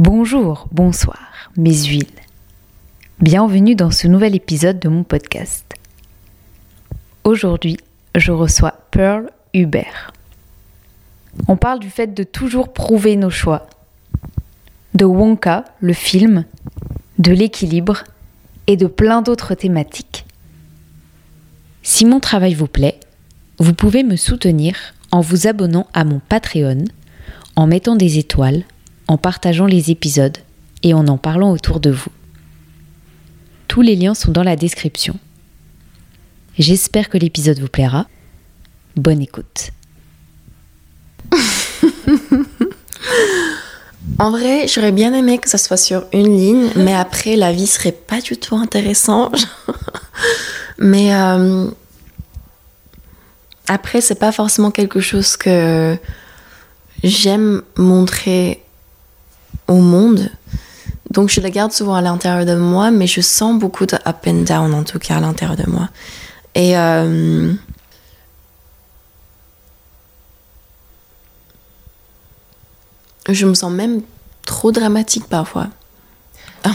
Bonjour, bonsoir, mes huiles. Bienvenue dans ce nouvel épisode de mon podcast. Aujourd'hui, je reçois Pearl Hubert. On parle du fait de toujours prouver nos choix, de Wonka, le film, de l'équilibre et de plein d'autres thématiques. Si mon travail vous plaît, vous pouvez me soutenir en vous abonnant à mon Patreon, en mettant des étoiles en partageant les épisodes et en en parlant autour de vous. Tous les liens sont dans la description. J'espère que l'épisode vous plaira. Bonne écoute. en vrai, j'aurais bien aimé que ça soit sur une ligne, mais après, la vie serait pas du tout intéressante. mais euh, après, c'est pas forcément quelque chose que j'aime montrer au monde. Donc je la garde souvent à l'intérieur de moi, mais je sens beaucoup de up and down en tout cas à l'intérieur de moi. Et euh, je me sens même trop dramatique parfois.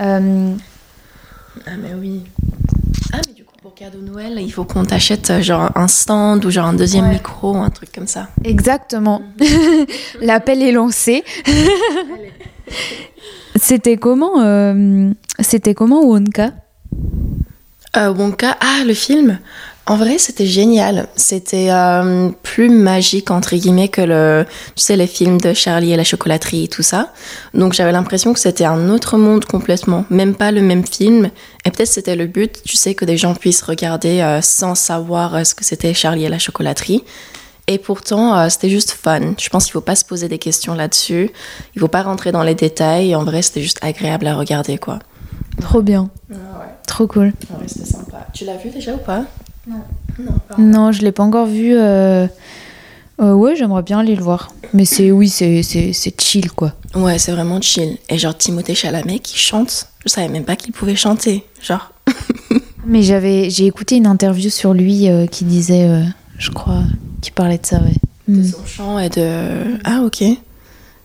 Euh, ah mais oui. Ah mais du coup pour cadeau Noël, il faut qu'on t'achète euh, genre un stand ou genre un deuxième micro, un truc comme ça. Exactement. L'appel est lancé. C'était comment euh, C'était comment Wonka? Euh, Wonka, ah le film? En vrai, c'était génial. C'était euh, plus magique, entre guillemets, que le, tu sais, les films de Charlie et la chocolaterie et tout ça. Donc, j'avais l'impression que c'était un autre monde complètement. Même pas le même film. Et peut-être c'était le but, tu sais, que des gens puissent regarder euh, sans savoir euh, ce que c'était Charlie et la chocolaterie. Et pourtant, c'était juste fun. Je pense qu'il faut pas se poser des questions là-dessus. Il faut pas rentrer dans les détails. En vrai, c'était juste agréable à regarder, quoi. Trop bien. Trop cool. Ouais, c'était sympa. Tu l'as vu déjà ou pas? Non. Non, je l'ai pas encore vu. Euh... euh ouais, j'aimerais bien aller le voir. Mais c'est oui, c'est chill quoi. Ouais, c'est vraiment chill. Et genre Timothée Chalamet qui chante, je savais même pas qu'il pouvait chanter, genre. Mais j'avais j'ai écouté une interview sur lui euh, qui disait, euh, je crois, qui parlait de ça, ouais. De mm. son chant et de ah ok.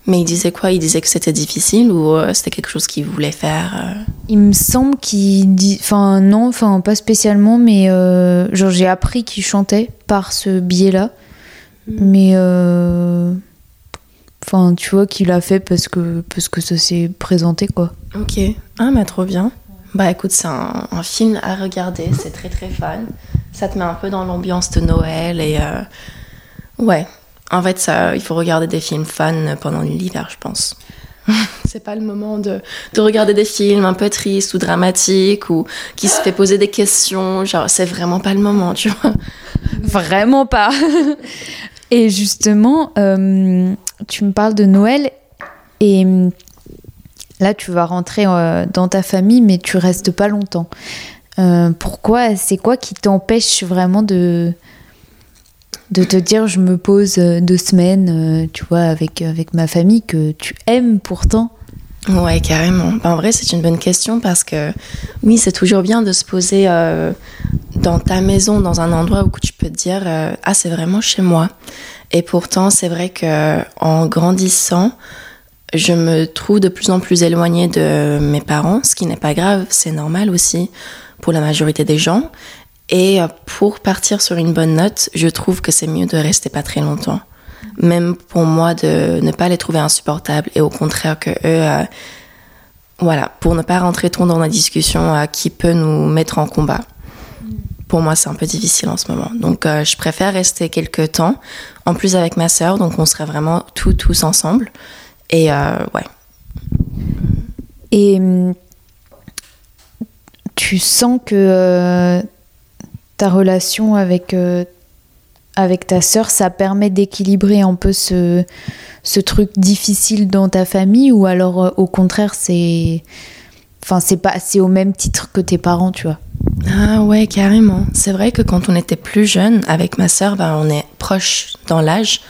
Mais il disait quoi? Il disait que c'était difficile ou euh, c'était quelque chose qu'il voulait faire euh? Il me semble qu'il dit. Enfin, non, enfin, pas spécialement, mais euh, genre, j'ai appris qu'il chantait par ce biais-là. Hmm. Mais. Enfin, tu vois qu'il a fait parce que, parce que ça s'est présenté, quoi. Ok. Ah, mais trop bien. Bah écoute, c'est un, un, film à regarder, c'est très très fun. Ça te met un peu dans l'ambiance de Noël et. Ouais, en fait, ça, il faut regarder des films fun pendant l'hiver, je pense. c'est pas le moment de, de, regarder des films un peu tristes ou dramatiques ou qui se fait poser des questions. Genre, c'est vraiment pas le moment, tu vois. Vraiment pas. Et justement, euh, tu me parles de Noël et là, tu vas rentrer euh, dans ta famille, mais tu restes pas longtemps. Euh, pourquoi C'est quoi qui t'empêche vraiment de de te dire je me pose euh, deux semaines, euh, tu vois, avec, avec ma famille que tu aimes pourtant Ouais, carrément. Ben, en vrai, c'est une bonne question parce que oui, c'est toujours bien de se poser euh, dans ta maison, dans un endroit où tu peux te dire ah c'est vraiment chez moi. Et pourtant, c'est vrai que en grandissant, je me trouve de plus en plus éloignée de mes parents, ce qui n'est pas grave, c'est normal aussi pour la majorité des gens. Et euh, pour partir sur une bonne note, je trouve que c'est mieux de rester pas très longtemps. Même pour moi, de ne pas les trouver insupportables et au contraire que eux, euh, voilà, pour ne pas rentrer trop dans la discussion euh, qui peut nous mettre en combat. Pour moi, c'est un peu difficile en ce moment. Donc, je préfère rester quelques temps. En plus, avec ma sœur, donc on serait vraiment tous, tous ensemble. Et ouais. Et hum, tu sens que ta relation avec, euh, avec ta sœur, ça permet d'équilibrer un peu ce, ce truc difficile dans ta famille ou alors euh, au contraire c'est enfin c'est pas c'est au même titre que tes parents tu vois? Ah ouais carrément. C'est vrai que quand on était plus jeune avec ma sœur ben, on est proche dans l'âge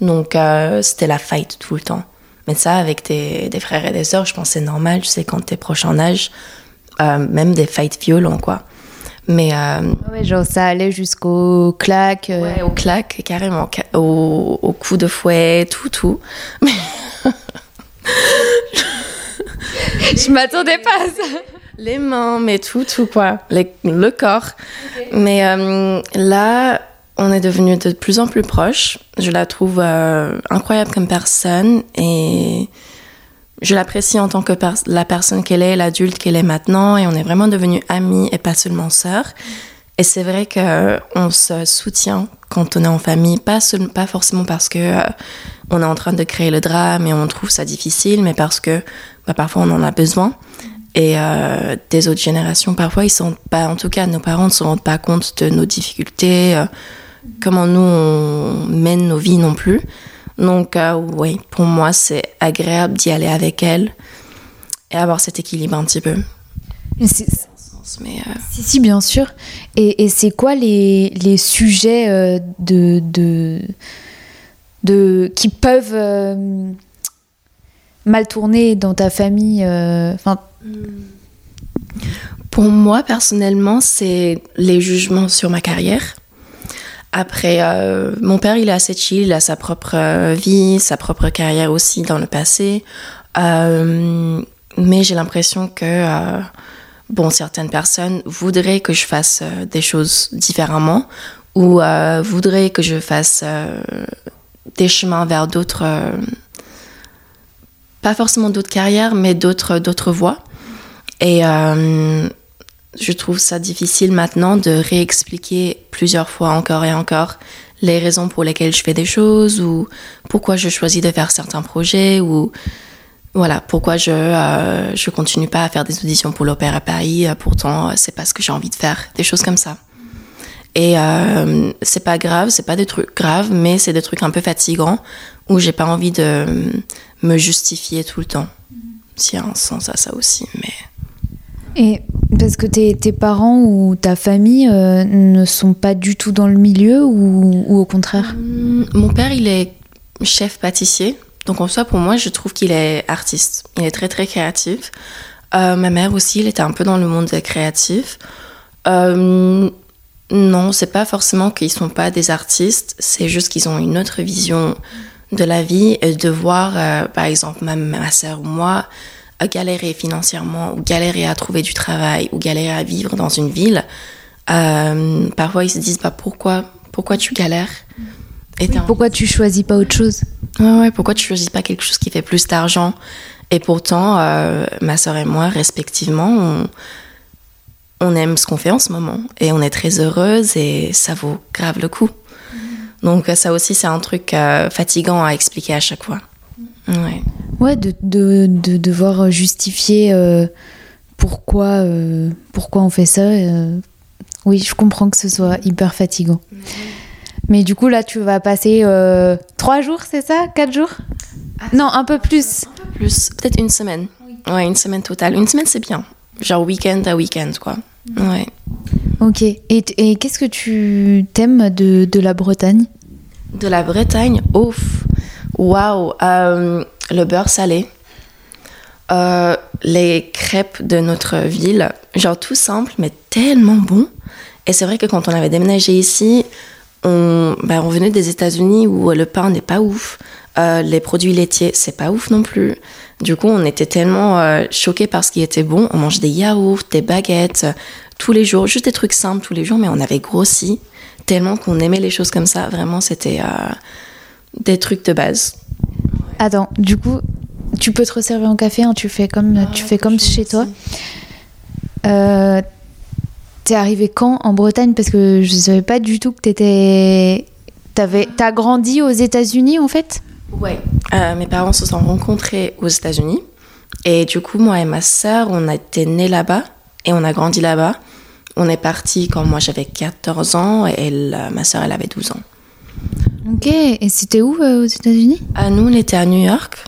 donc euh, c'était la fight tout le temps. Mais ça avec tes, des frères et des sœurs je pense c'est normal tu sais quand t'es proche en âge même des fights violents quoi Mais euh, Ouais, genre ça allait jusqu'au claque. euh, ouais, au claque, carrément, ca- au, au coup de fouet, tout, tout. Je m'attendais pas à ça. Les mains, mais tout, tout quoi. Les- le corps. Mais euh, là, on est devenus de plus en plus proches. Je la trouve euh, incroyable comme personne et je l'apprécie en tant que la personne qu'elle est, l'adulte qu'elle est maintenant. Et on est vraiment devenus amis et pas seulement sœurs. Et c'est vrai que on se soutient quand on est en famille, pas, pas forcément parce que euh, on est en train de créer le drame et on trouve ça difficile, mais parce que bah, parfois on en a besoin. Et euh, des autres générations, parfois, ils sont pas, en tout cas, nos parents ne se rendent pas compte de nos difficultés, euh, comment nous on mène nos vies non plus. Donc, euh, oui, pour moi, c'est agréable d'y aller avec elle et avoir cet équilibre un petit peu. Mais euh, Si, si, bien sûr. Et, et c'est quoi les, les sujets euh, de, de, de, qui peuvent euh, mal tourner dans ta famille euh, enfin, Pour moi, personnellement, c'est les jugements sur ma carrière. Après, euh, mon père, il est assez chill, il a sa propre euh, vie, sa propre carrière aussi dans le passé. Euh, mais j'ai l'impression que, bon, certaines personnes voudraient que je fasse des choses différemment ou voudraient que je fasse des chemins vers d'autres, pas forcément d'autres carrières, mais d'autres, d'autres voies. Et je trouve ça difficile maintenant de réexpliquer plusieurs fois encore et encore les raisons pour lesquelles je fais des choses ou pourquoi je choisis de faire certains projets ou voilà pourquoi je euh, je continue pas à faire des auditions pour l'Opéra Paris euh, pourtant euh, c'est pas ce que j'ai envie de faire des choses comme ça. Et c'est pas grave c'est pas des trucs graves mais c'est des trucs un peu fatigants où j'ai pas envie de me justifier tout le temps. S'il y a un sens à ça aussi mais Et parce que tes, tes parents ou ta famille euh, ne sont pas du tout dans le milieu ou, au contraire Hum, Mon père, il est chef pâtissier. Donc en soi, pour moi, je trouve qu'il est artiste. Il est très très créatif. Euh, ma mère aussi, elle était un peu dans le monde créatif. Euh, non, c'est pas forcément qu'ils sont pas des artistes. C'est juste qu'ils ont une autre vision de la vie et de voir, euh, par exemple, ma, ma soeur ou moi, à galérer financièrement ou galérer à trouver du travail ou galérer à vivre dans une ville. Euh, parfois, ils se disent, bah, pourquoi, pourquoi tu galères Et Pourquoi tu choisis pas autre chose? Ouais, ouais, pourquoi tu choisis pas quelque chose qui fait plus d'argent? Et pourtant, euh, ma sœur et moi, respectivement, on, on aime ce qu'on fait en ce moment. Et on est très heureuse et ça vaut grave le coup. Donc, euh, ça aussi, c'est un truc euh, fatigant à expliquer à chaque fois. Ouais. Ouais, de, de, de devoir justifier euh, pourquoi, euh, pourquoi on fait ça. euh. Oui, je comprends que ce soit hyper fatigant. Mais du coup, là, tu vas passer trois jours, c'est ça? Quatre jours? Non, un peu plus. Plus, peut-être une semaine. Ouais, une semaine totale. Une semaine, c'est bien. Genre week-end à week-end, quoi. Ouais. Ok. Et, et qu'est-ce que tu t'aimes de, de la Bretagne? De la Bretagne, ouf, waouh, euh, le beurre salé, Euh, les crêpes de notre ville, genre tout simple mais tellement bon. Et c'est vrai que quand on avait déménagé ici, on, ben, on venait des États-Unis où le pain n'est pas ouf, Euh, les produits laitiers c'est pas ouf non plus. Du coup, on était tellement choqués par ce qui était bon. On mangeait des yaourts, des baguettes tous les jours, juste des trucs simples tous les jours, mais on avait grossi tellement qu'on aimait les choses comme ça. Vraiment, c'était des trucs de base. Attends, du coup, tu peux te resservir en café, hein, tu fais comme, tu fais comme chez toi. Euh, T'es arrivé quand en Bretagne? Parce que je savais pas du tout que t'étais. T'avais, t'as grandi aux États-Unis en fait? Ouais. Euh, mes parents se sont rencontrés aux États-Unis. Et du coup, moi et ma sœur, on a été nés là-bas et on a grandi là-bas. On est partis quand moi j'avais 14 ans et elle, euh, ma sœur, elle avait 12 ans. Ok, et c'était où euh, aux États-Unis? Euh, nous, on était à New York,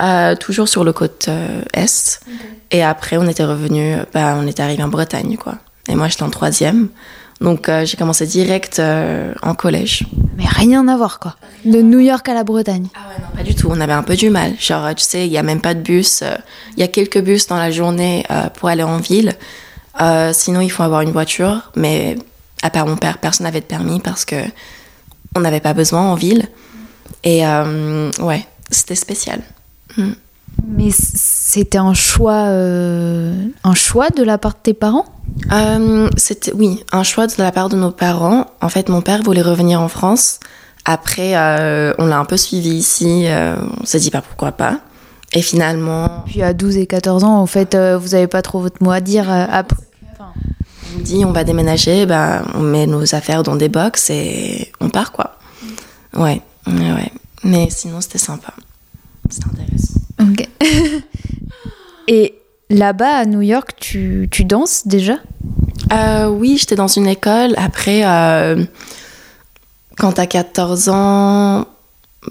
euh, toujours sur le côte euh, est. Et après, on était revenu, bah, on était arrivé en Bretagne, quoi. Et moi, j'étais en troisième. Donc, euh, j'ai commencé direct euh, en collège. Mais rien à voir quoi. De New York à la Bretagne. Ah ouais, non, pas du tout. On avait un peu du mal. Genre, tu sais, il n'y a même pas de bus. euh, Il y a quelques bus dans la journée euh, pour aller en ville. Euh, sinon, il faut avoir une voiture, mais à part mon père, personne n'avait de permis parce que on n'avait pas besoin en ville. Et euh, ouais, c'était spécial. Mm. Mais c'était un choix, euh, un choix de la part de tes parents? Euh, C'était oui, un choix de la part de nos parents. En fait, mon père voulait revenir en France. Après, euh, on l'a un peu suivi ici. on s'est dit pas pourquoi pas. Et finalement, Puis à 12 et 14 ans, en fait, vous n'avez pas trop votre mot à dire après. On dit on va déménager, bah, on met nos affaires dans des box et on part quoi. Ouais, ouais, ouais. Mais sinon, c'était sympa. C'était intéressant. Ok. et là-bas, à New York, tu, tu danses déjà? Euh, oui, j'étais dans une école. Après, euh, quand t'as 14 ans,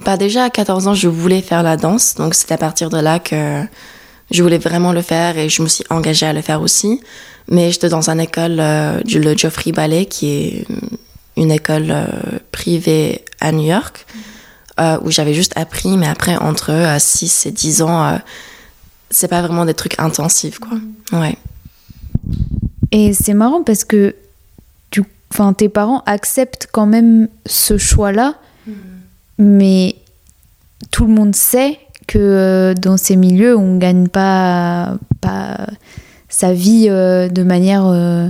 bah déjà à 14 ans, je voulais faire la danse. Donc c'est à partir de là que je voulais vraiment le faire et je me suis engagée à le faire aussi. Mais j'étais dans une école, euh, du le Geoffrey Ballet, qui est une école euh, privée à New York, euh, où j'avais juste appris. Mais après, entre euh, 6 et 10 ans, euh, c'est pas vraiment des trucs intensifs, quoi. Ouais. Et c'est marrant parce que tu, tes parents acceptent quand même ce choix-là, mais tout le monde sait que euh, dans ces milieux, on gagne pas, pas sa vie euh, de manière euh,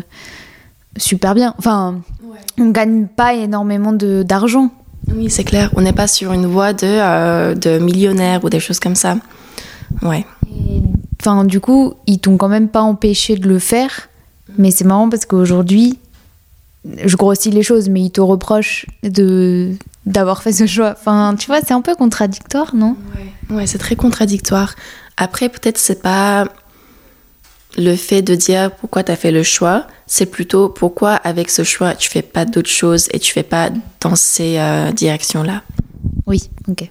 super bien. Enfin, on gagne pas énormément d'argent. Oui, c'est clair. On n'est pas sur une voie de, euh, de millionnaire ou des choses comme ça. Ouais. Enfin, du coup, ils t'ont quand même pas empêché de le faire. Mais c'est marrant parce qu'aujourd'hui, je grossis les choses, mais ils te reprochent de d'avoir fait ce choix. Enfin, tu vois, c'est un peu contradictoire, non? Ouais, c'est très contradictoire. Après, peut-être c'est pas le fait de dire pourquoi tu as fait le choix, c'est plutôt pourquoi avec ce choix tu fais pas d'autres choses et tu fais pas dans ces euh, directions-là. Oui, ok.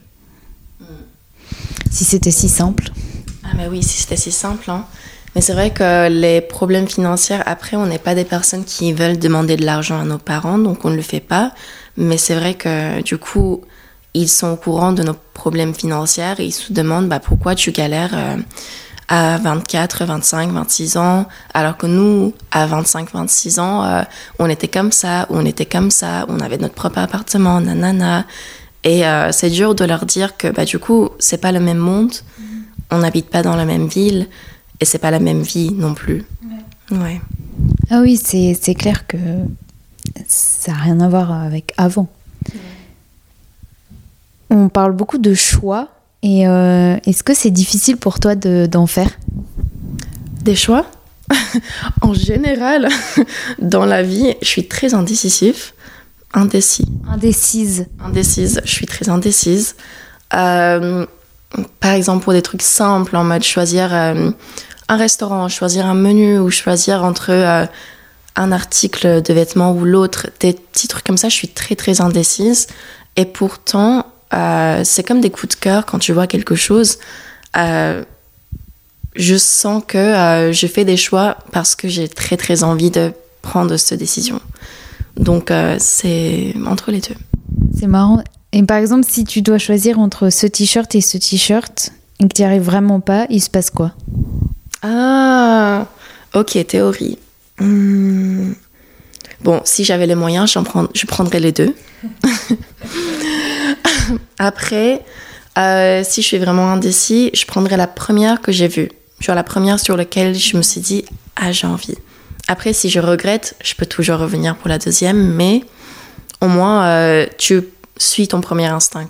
Si c'était si simple. Ah mais oui, si c'était si simple. Hein. Mais c'est vrai que les problèmes financiers, après, on n'est pas des personnes qui veulent demander de l'argent à nos parents, donc on ne le fait pas. Mais c'est vrai que du coup, ils sont au courant de nos problèmes financiers et ils se demandent bah, pourquoi tu galères euh, à 24, 25, 26 ans, alors que nous, à 25, 26 ans, euh, on était comme ça, on était comme ça, on avait notre propre appartement, nanana. Et euh, c'est dur de leur dire que bah, du coup, c'est pas le même monde, on n'habite pas dans la même ville et c'est pas la même vie non plus. Ouais. Ah oui, c'est c'est clair que ça n'a rien à voir avec avant. On parle beaucoup de choix. Et euh, est-ce que c'est difficile pour toi de- d'en faire? Des choix? En général, dans la vie, je suis très indécisif. Indécis. Indécise. Indécise. Je suis très indécise. Euh, par exemple, pour des trucs simples, en mode choisir euh, un restaurant, choisir un menu ou choisir entre un article de vêtements ou l'autre, des petits trucs comme ça, je suis très très indécise. Et pourtant, euh, c'est comme des coups de cœur quand tu vois quelque chose. Euh, je sens que euh, je fais des choix parce que j'ai très très envie de prendre cette décision. Donc c'est entre les deux. C'est marrant. Et par exemple, si tu dois choisir entre ce t-shirt et ce t-shirt et que tu n'y arrives vraiment pas, il se passe quoi? Ah, ok, théorie. Hmm. Bon, si j'avais les moyens, j'en prends- je prendrais les deux. Après, euh, si je suis vraiment indécis, je prendrais la première que j'ai vue. Genre la première sur laquelle je me suis dit, ah, j'ai envie. Après, si je regrette, je peux toujours revenir pour la deuxième, mais au moins, euh, tu suis ton premier instinct.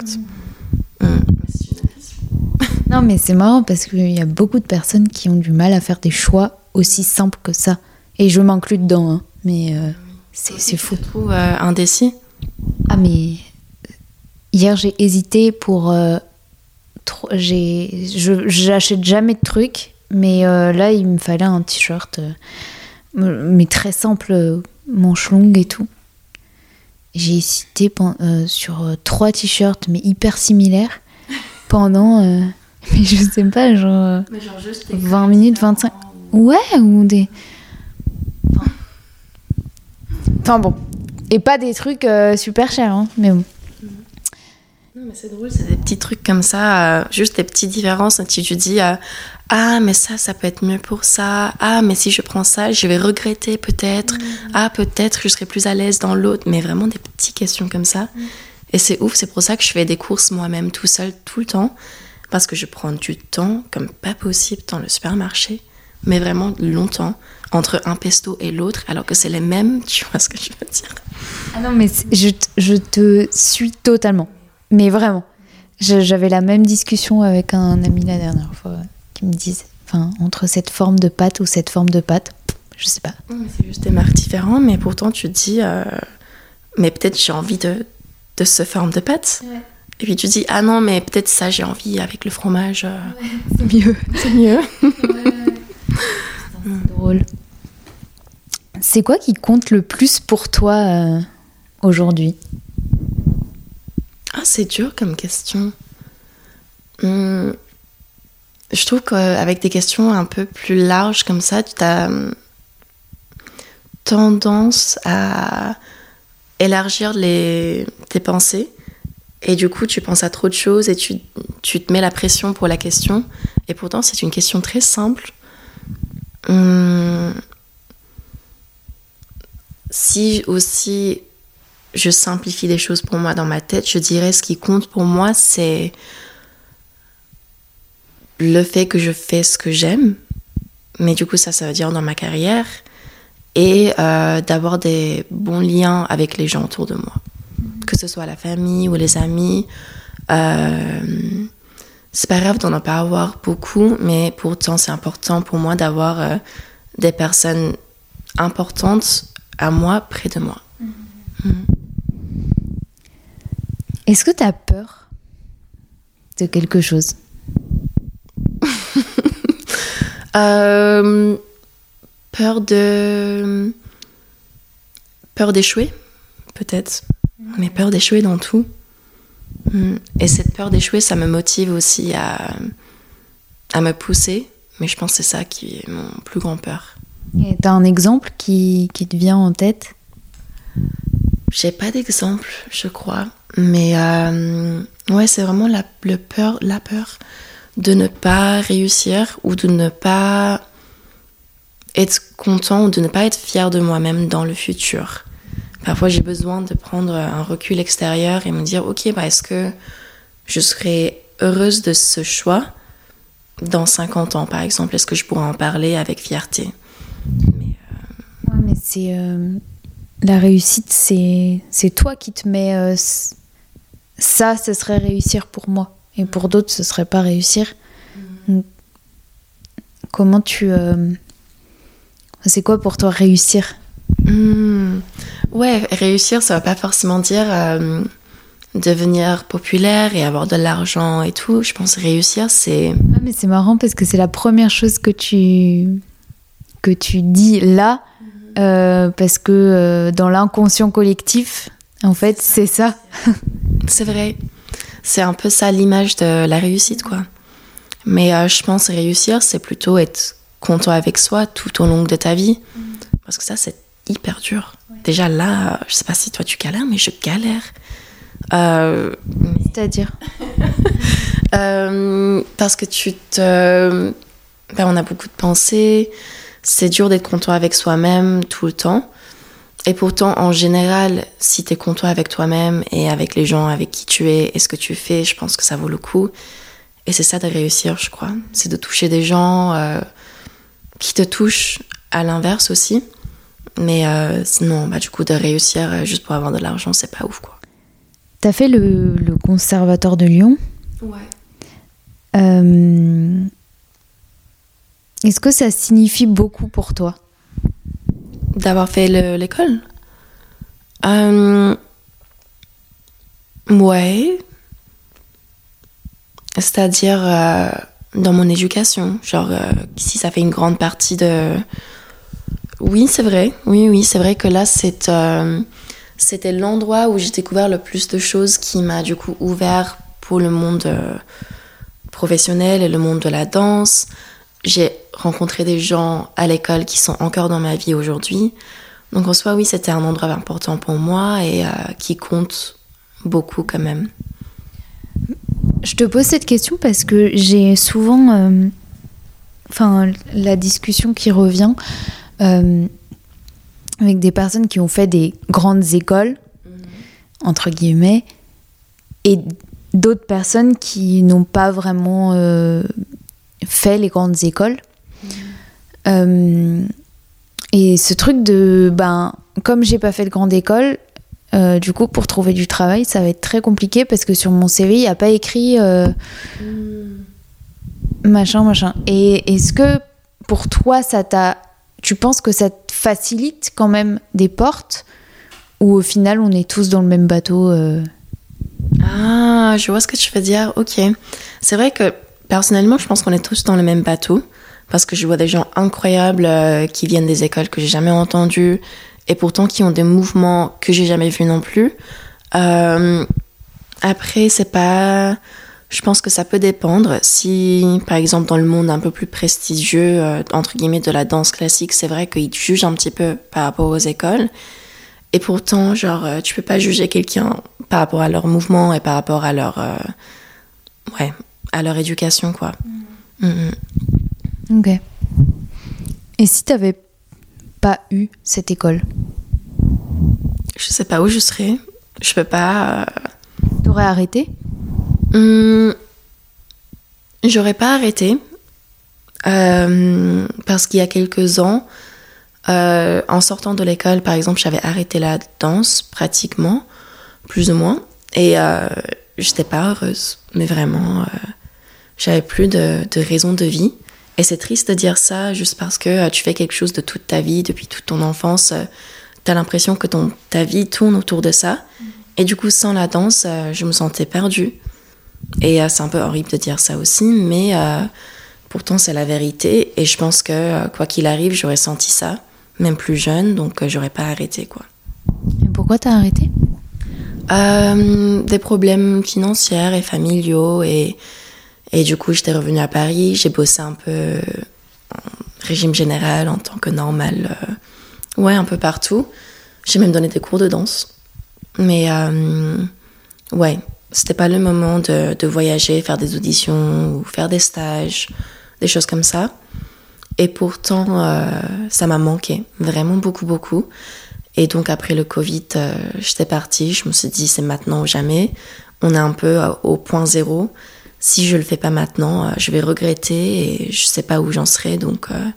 Hmm. Non, mais c'est marrant parce qu'il y a beaucoup de personnes qui ont du mal à faire des choix aussi simples que ça. Et je m'inclus dedans, hein. mais euh, c'est c'est fou. Tu te trouves euh, indécis? Ah, mais hier j'ai hésité pour. euh, tro- j'ai, je, j'achète jamais de trucs, mais euh, là il me fallait un t-shirt, euh, mais très simple, manche longue et tout. J'ai hésité euh, sur euh, trois t-shirts, mais hyper similaires, pendant. euh, mais je sais pas, genre. euh, 20 minutes, 25. Ouais, ou des. Enfin, Enfin bon. Et pas des trucs euh, super chers, hein, mais bon. Mais c'est drôle, c'est des petits trucs comme ça, euh, juste des petites différences. Si tu dis, euh, ah mais ça ça peut être mieux pour ça ah mais si je prends ça je vais regretter peut-être Mm. ah peut-être je serai plus à l'aise dans l'autre mais vraiment des petites questions comme ça Mm. et c'est ouf c'est pour ça que je fais des courses moi-même tout seul tout le temps parce que je prends du temps comme pas possible dans le supermarché mais vraiment longtemps entre un pesto et l'autre alors que c'est les mêmes tu vois ce que je veux dire Ah non, mais je, je te suis totalement. Mais vraiment. J'avais la même discussion avec un ami la dernière fois qui me disait, enfin, entre cette forme de pâte ou cette forme de pâte, je sais pas. C'est juste des marques différentes, mais pourtant tu te dis, euh, mais peut-être j'ai envie de, de ce forme de pâte. Et puis tu dis, ah non, mais peut-être ça j'ai envie avec le fromage. euh, C'est mieux. C'est mieux. Drôle. C'est quoi qui compte le plus pour toi euh, aujourd'hui? C'est dur comme question. Hum, je trouve qu'avec des questions un peu plus larges comme ça, tu as hum, tendance à élargir les, tes pensées. Et du coup, tu penses à trop de choses et tu, tu te mets la pression pour la question. Et pourtant, c'est une question très simple. Hum, si aussi je simplifie les choses pour moi dans ma tête, je dirais ce qui compte pour moi, c'est le fait que je fais ce que j'aime. Mais du coup, ça, ça veut dire dans ma carrière. Et euh, d'avoir des bons liens avec les gens autour de moi. Que ce soit la famille ou les amis. Euh, c'est pas grave d'en pas avoir beaucoup, mais pourtant, c'est important pour moi d'avoir euh, des personnes importantes à moi près de moi. Est-ce que tu as peur de quelque chose Euh, peur de. Peur d'échouer, peut-être. Mais peur d'échouer dans tout. Et cette peur d'échouer, ça me motive aussi à, à me pousser. Mais je pense que c'est ça qui est mon plus grand peur. Et T'as un exemple qui, qui te vient en tête? J'ai pas d'exemple, je crois. Mais euh, ouais, c'est vraiment la, peur, la peur de ne pas réussir ou de ne pas être content ou de ne pas être fier de moi-même dans le futur. Parfois, j'ai besoin de prendre un recul extérieur et me dire, ok, bah, est-ce que je serai heureuse de ce choix dans 50 ans, par exemple? Est-ce que je pourrais en parler avec fierté? Ouais, mais c'est. euh, la réussite, c'est toi qui te mets. euh, ça, ce serait réussir pour moi. Et pour d'autres, ce serait pas réussir. Donc, comment tu. euh, c'est quoi pour toi réussir? Hmm. Ouais, réussir, ça va pas forcément dire euh, devenir populaire et avoir de l'argent et tout. Je pense réussir, c'est. Ah, mais c'est marrant parce que c'est la première chose que tu. que tu dis là. euh, parce que euh, dans l'inconscient collectif, en fait, c'est ça. C'est vrai. C'est un peu ça l'image de la réussite, quoi. Mais euh, je pense réussir, c'est plutôt être content avec soi tout au long de ta vie. Parce que ça, c'est hyper dur. Déjà là, je sais pas si toi tu galères, mais je galère. Euh, C'est-à-dire Euh, parce que tu te. ben, on a beaucoup de pensées. C'est dur d'être content avec soi-même tout le temps. Et pourtant, en général, si tu es content avec toi-même et avec les gens avec qui tu es et ce que tu fais, je pense que ça vaut le coup. Et c'est ça de réussir, je crois. C'est de toucher des gens euh, qui te touchent à l'inverse aussi. Mais euh, sinon, bah, du coup, de réussir euh, juste pour avoir de l'argent, c'est pas ouf, quoi. T'as fait le, le conservatoire de Lyon? Ouais. Euh, Est-ce que ça signifie beaucoup pour toi? D'avoir fait le- l'école Euh, Ouais. C'est-à-dire euh, dans mon éducation. Genre, euh, si ça fait une grande partie de. Oui, c'est vrai. Oui, oui, c'est vrai que là, c'est, euh, c'était l'endroit où j'ai découvert le plus de choses qui m'a du coup ouvert pour le monde euh, professionnel et le monde de la danse. J'ai rencontré des gens à l'école qui sont encore dans ma vie aujourd'hui. Donc en soi, oui, c'était un endroit important pour moi et euh, qui compte beaucoup quand même. Je te pose cette question parce que j'ai souvent euh, enfin, la discussion qui revient euh, avec des personnes qui ont fait des grandes écoles, entre guillemets, et d'autres personnes qui n'ont pas vraiment euh, fait les grandes écoles. Euh, et ce truc de, ben, comme j'ai pas fait de grande école, euh, du coup, pour trouver du travail, ça va être très compliqué parce que sur mon CV, il n'y a pas écrit euh, machin, machin. Et est-ce que pour toi, ça t'a. Tu penses que ça te facilite quand même des portes ou au final, on est tous dans le même bateau Ah, je vois ce que tu veux dire. Ok. C'est vrai que personnellement, je pense qu'on est tous dans le même bateau parce que je vois des gens incroyables euh, qui viennent des écoles que j'ai jamais entendues et pourtant qui ont des mouvements que j'ai jamais vus non plus. Euh, après, c'est pas. Je pense que ça peut dépendre. Si, par exemple, dans le monde un peu plus prestigieux, euh, entre guillemets, de la danse classique, c'est vrai qu'ils jugent un petit peu par rapport aux écoles. Et pourtant, genre, tu peux pas juger quelqu'un par rapport à leur mouvement et par rapport à leur. ouais, à leur éducation, quoi. Mhm. Ok. Et si t'avais pas eu cette école, Je sais pas où je serais. Je peux pas. euh, t'aurais arrêté? Hum, J'aurais pas arrêté euh, parce qu'il y a quelques ans, euh, en sortant de l'école, par exemple, j'avais arrêté la danse pratiquement, plus ou moins, et euh, j'étais pas heureuse, mais vraiment, j'avais plus de, de raison de vie. Et c'est triste de dire ça juste parce que euh, tu fais quelque chose de toute ta vie, depuis toute ton enfance, euh, t'as l'impression que ton, ta vie tourne autour de ça. Et du coup, sans la danse, euh, je me sentais perdue. Et c'est un peu horrible de dire ça aussi, mais euh, pourtant c'est la vérité. Et je pense que quoi qu'il arrive, j'aurais senti ça, même plus jeune, donc j'aurais pas arrêté quoi. Et pourquoi t'as arrêté? Euh, des problèmes financiers et familiaux et, et du coup j'étais revenue à Paris, j'ai bossé un peu en régime général en tant que normal, euh, ouais un peu partout. J'ai même donné des cours de danse, mais euh, ouais c'était pas le moment de, de voyager, faire des auditions ou faire des stages, des choses comme ça. Et pourtant euh, ça m'a manqué vraiment beaucoup beaucoup. Et donc après le Covid, euh, j'étais partie, je me suis dit c'est maintenant ou jamais. On est un peu au point zéro. Si je le fais pas maintenant, euh, je vais regretter et je sais pas où j'en serai. Donc euh,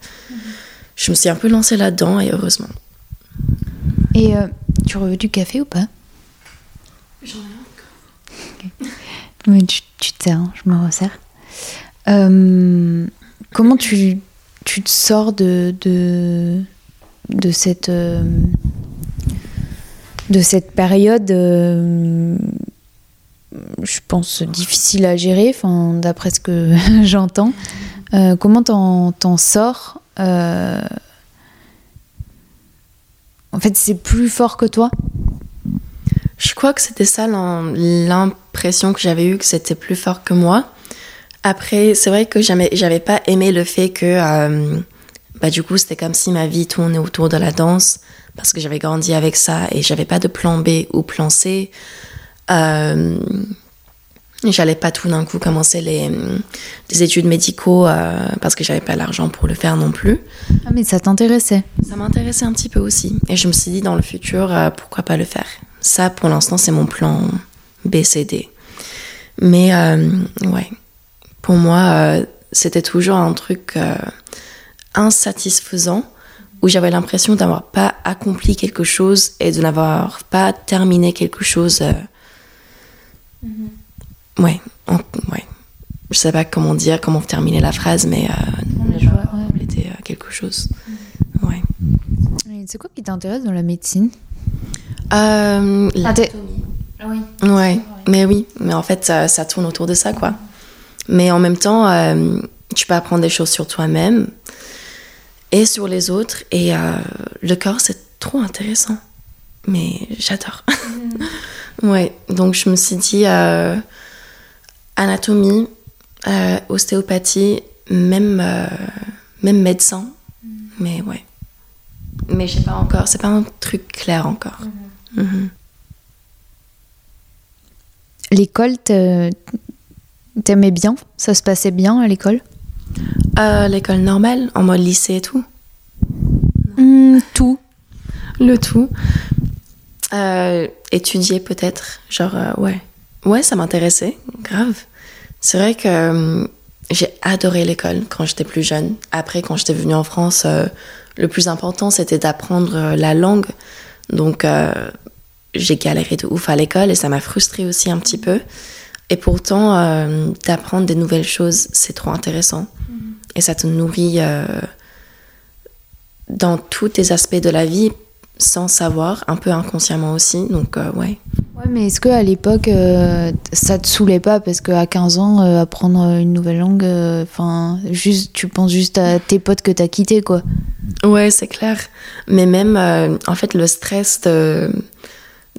je me suis un peu lancée là-dedans et heureusement. Et euh, tu veux du café ou pas? Mais tu, tu te sers, hein, je me resserre. Euh, comment tu, tu te sors de, de, de cette, euh, de cette période, euh, je pense, difficile à gérer, d'après ce que j'entends Euh, Comment t'en sors euh, En fait, c'est plus fort que toi? Je crois que c'était ça l'im- l'impression que j'avais eue, que c'était plus fort que moi. Après, c'est vrai que j'avais pas aimé le fait que, euh, bah, du coup, c'était comme si ma vie tournait autour de la danse, parce que j'avais grandi avec ça et j'avais pas de plan B ou plan C. Euh, J'allais pas tout d'un coup commencer les, les études médicaux euh, parce que j'avais pas l'argent pour le faire non plus. Ah, mais ça t'intéressait Ça m'intéressait un petit peu aussi. Et je me suis dit, dans le futur, euh, pourquoi pas le faire Ça, pour l'instant, c'est mon plan BCD. Mais, euh, ouais, pour moi, euh, c'était toujours un truc euh, insatisfaisant où j'avais l'impression d'avoir pas accompli quelque chose et de n'avoir pas terminé quelque chose. Ouais, en- ouais. Je sais pas comment dire, comment terminer la phrase, mais euh, je vois, ouais. compléter euh, quelque chose. Ouais. Et C'est quoi qui t'intéresse dans la médecine? Euh, la- Ah, Oui. Ouais, mais oui, mais en fait, ça, ça tourne autour de ça, quoi. Mais en même temps, euh, tu peux apprendre des choses sur toi-même et sur les autres. Et euh, le corps, c'est trop intéressant. Mais j'adore. ouais, donc je me suis dit euh, anatomie, euh, ostéopathie, même, euh, même médecin. Mais ouais. Mais je sais pas encore, c'est pas un truc clair encore. Mhm. L'école, te- t'aimais bien? Ça se passait bien à l'école? Euh, L'école normale, en mode lycée et tout Hmm, Tout. Le tout. Euh, étudier peut-être, genre, euh, ouais. Ouais, ça m'intéressait, grave. C'est vrai que euh, j'ai adoré l'école quand j'étais plus jeune. Après, quand j'étais venue en France, le plus important, c'était d'apprendre la langue. Donc, j'ai galéré de ouf à l'école et ça m'a frustrée aussi un petit peu. Et pourtant, d'apprendre des nouvelles choses, c'est trop intéressant. Et ça te nourrit dans tous tes aspects de la vie sans savoir, un peu inconsciemment aussi. Donc, euh, ouais. Ouais, mais est-ce que à l'époque, euh, ça te saoulait pas Parce qu'à 15 ans, euh, apprendre une nouvelle langue, enfin, juste, tu penses juste à tes potes que t'as quittés, quoi. Ouais, c'est clair. Mais même, euh, en fait, le stress de,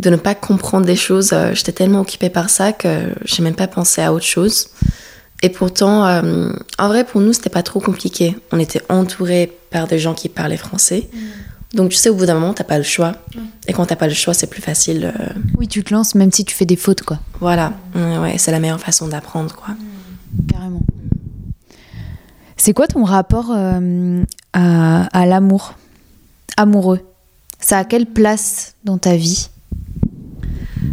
de ne pas comprendre des choses, euh, j'étais tellement occupée par ça que j'ai même pas pensé à autre chose. Et pourtant, euh, en vrai, pour nous, c'était pas trop compliqué. On était entourés par des gens qui parlaient français. Donc, tu sais, au bout d'un moment, t'as pas le choix. Et quand t'as pas le choix, c'est plus facile. euh, Oui, tu te lances même si tu fais des fautes, quoi. voilà. Ouais, ouais, c'est la meilleure façon d'apprendre, quoi. Carrément. C'est quoi ton rapport euh, à, à l'amour? Amoureux. Ça a quelle place dans ta vie?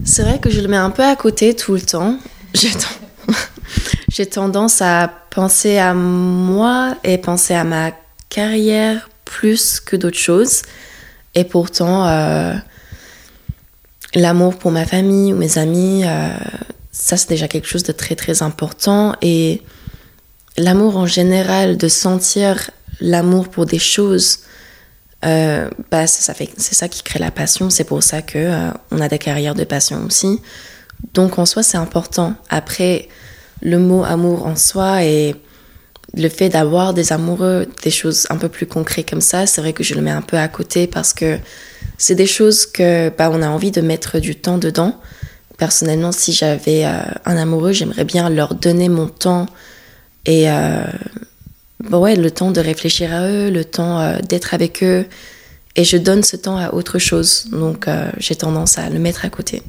C'est vrai que je le mets un peu à côté tout le temps. J'ai ten- j'ai tendance à penser à moi et penser à ma carrière plus que d'autres choses. Et pourtant, euh, l'amour pour ma famille ou mes amis, euh, ça c'est déjà quelque chose de très très important. Et l'amour en général, de sentir l'amour pour des choses, euh, bah, ça, fait- c'est ça qui crée la passion. C'est pour ça que on a des carrières de passion aussi. Donc en soi, c'est important. Après, le mot amour en soi et le fait d'avoir des amoureux, des choses un peu plus concrètes comme ça, c'est vrai que je le mets un peu à côté parce que c'est des choses que bah, on a envie de mettre du temps dedans. Personnellement, si j'avais euh, un amoureux, j'aimerais bien leur donner mon temps et euh, bah ouais, le temps de réfléchir à eux, le temps euh, d'être avec eux. Et je donne ce temps à autre chose. Donc euh, j'ai tendance à le mettre à côté.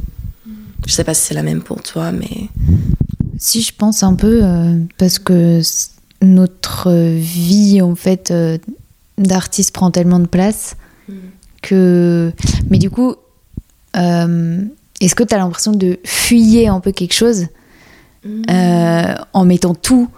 Je sais pas si c'est la même pour toi, mais Si je pense un peu, parce que notre vie, en fait, euh, d'artiste prend tellement de place que. Mais du coup, euh, est-ce que tu as l'impression de fuyer un peu quelque chose euh, en mettant tout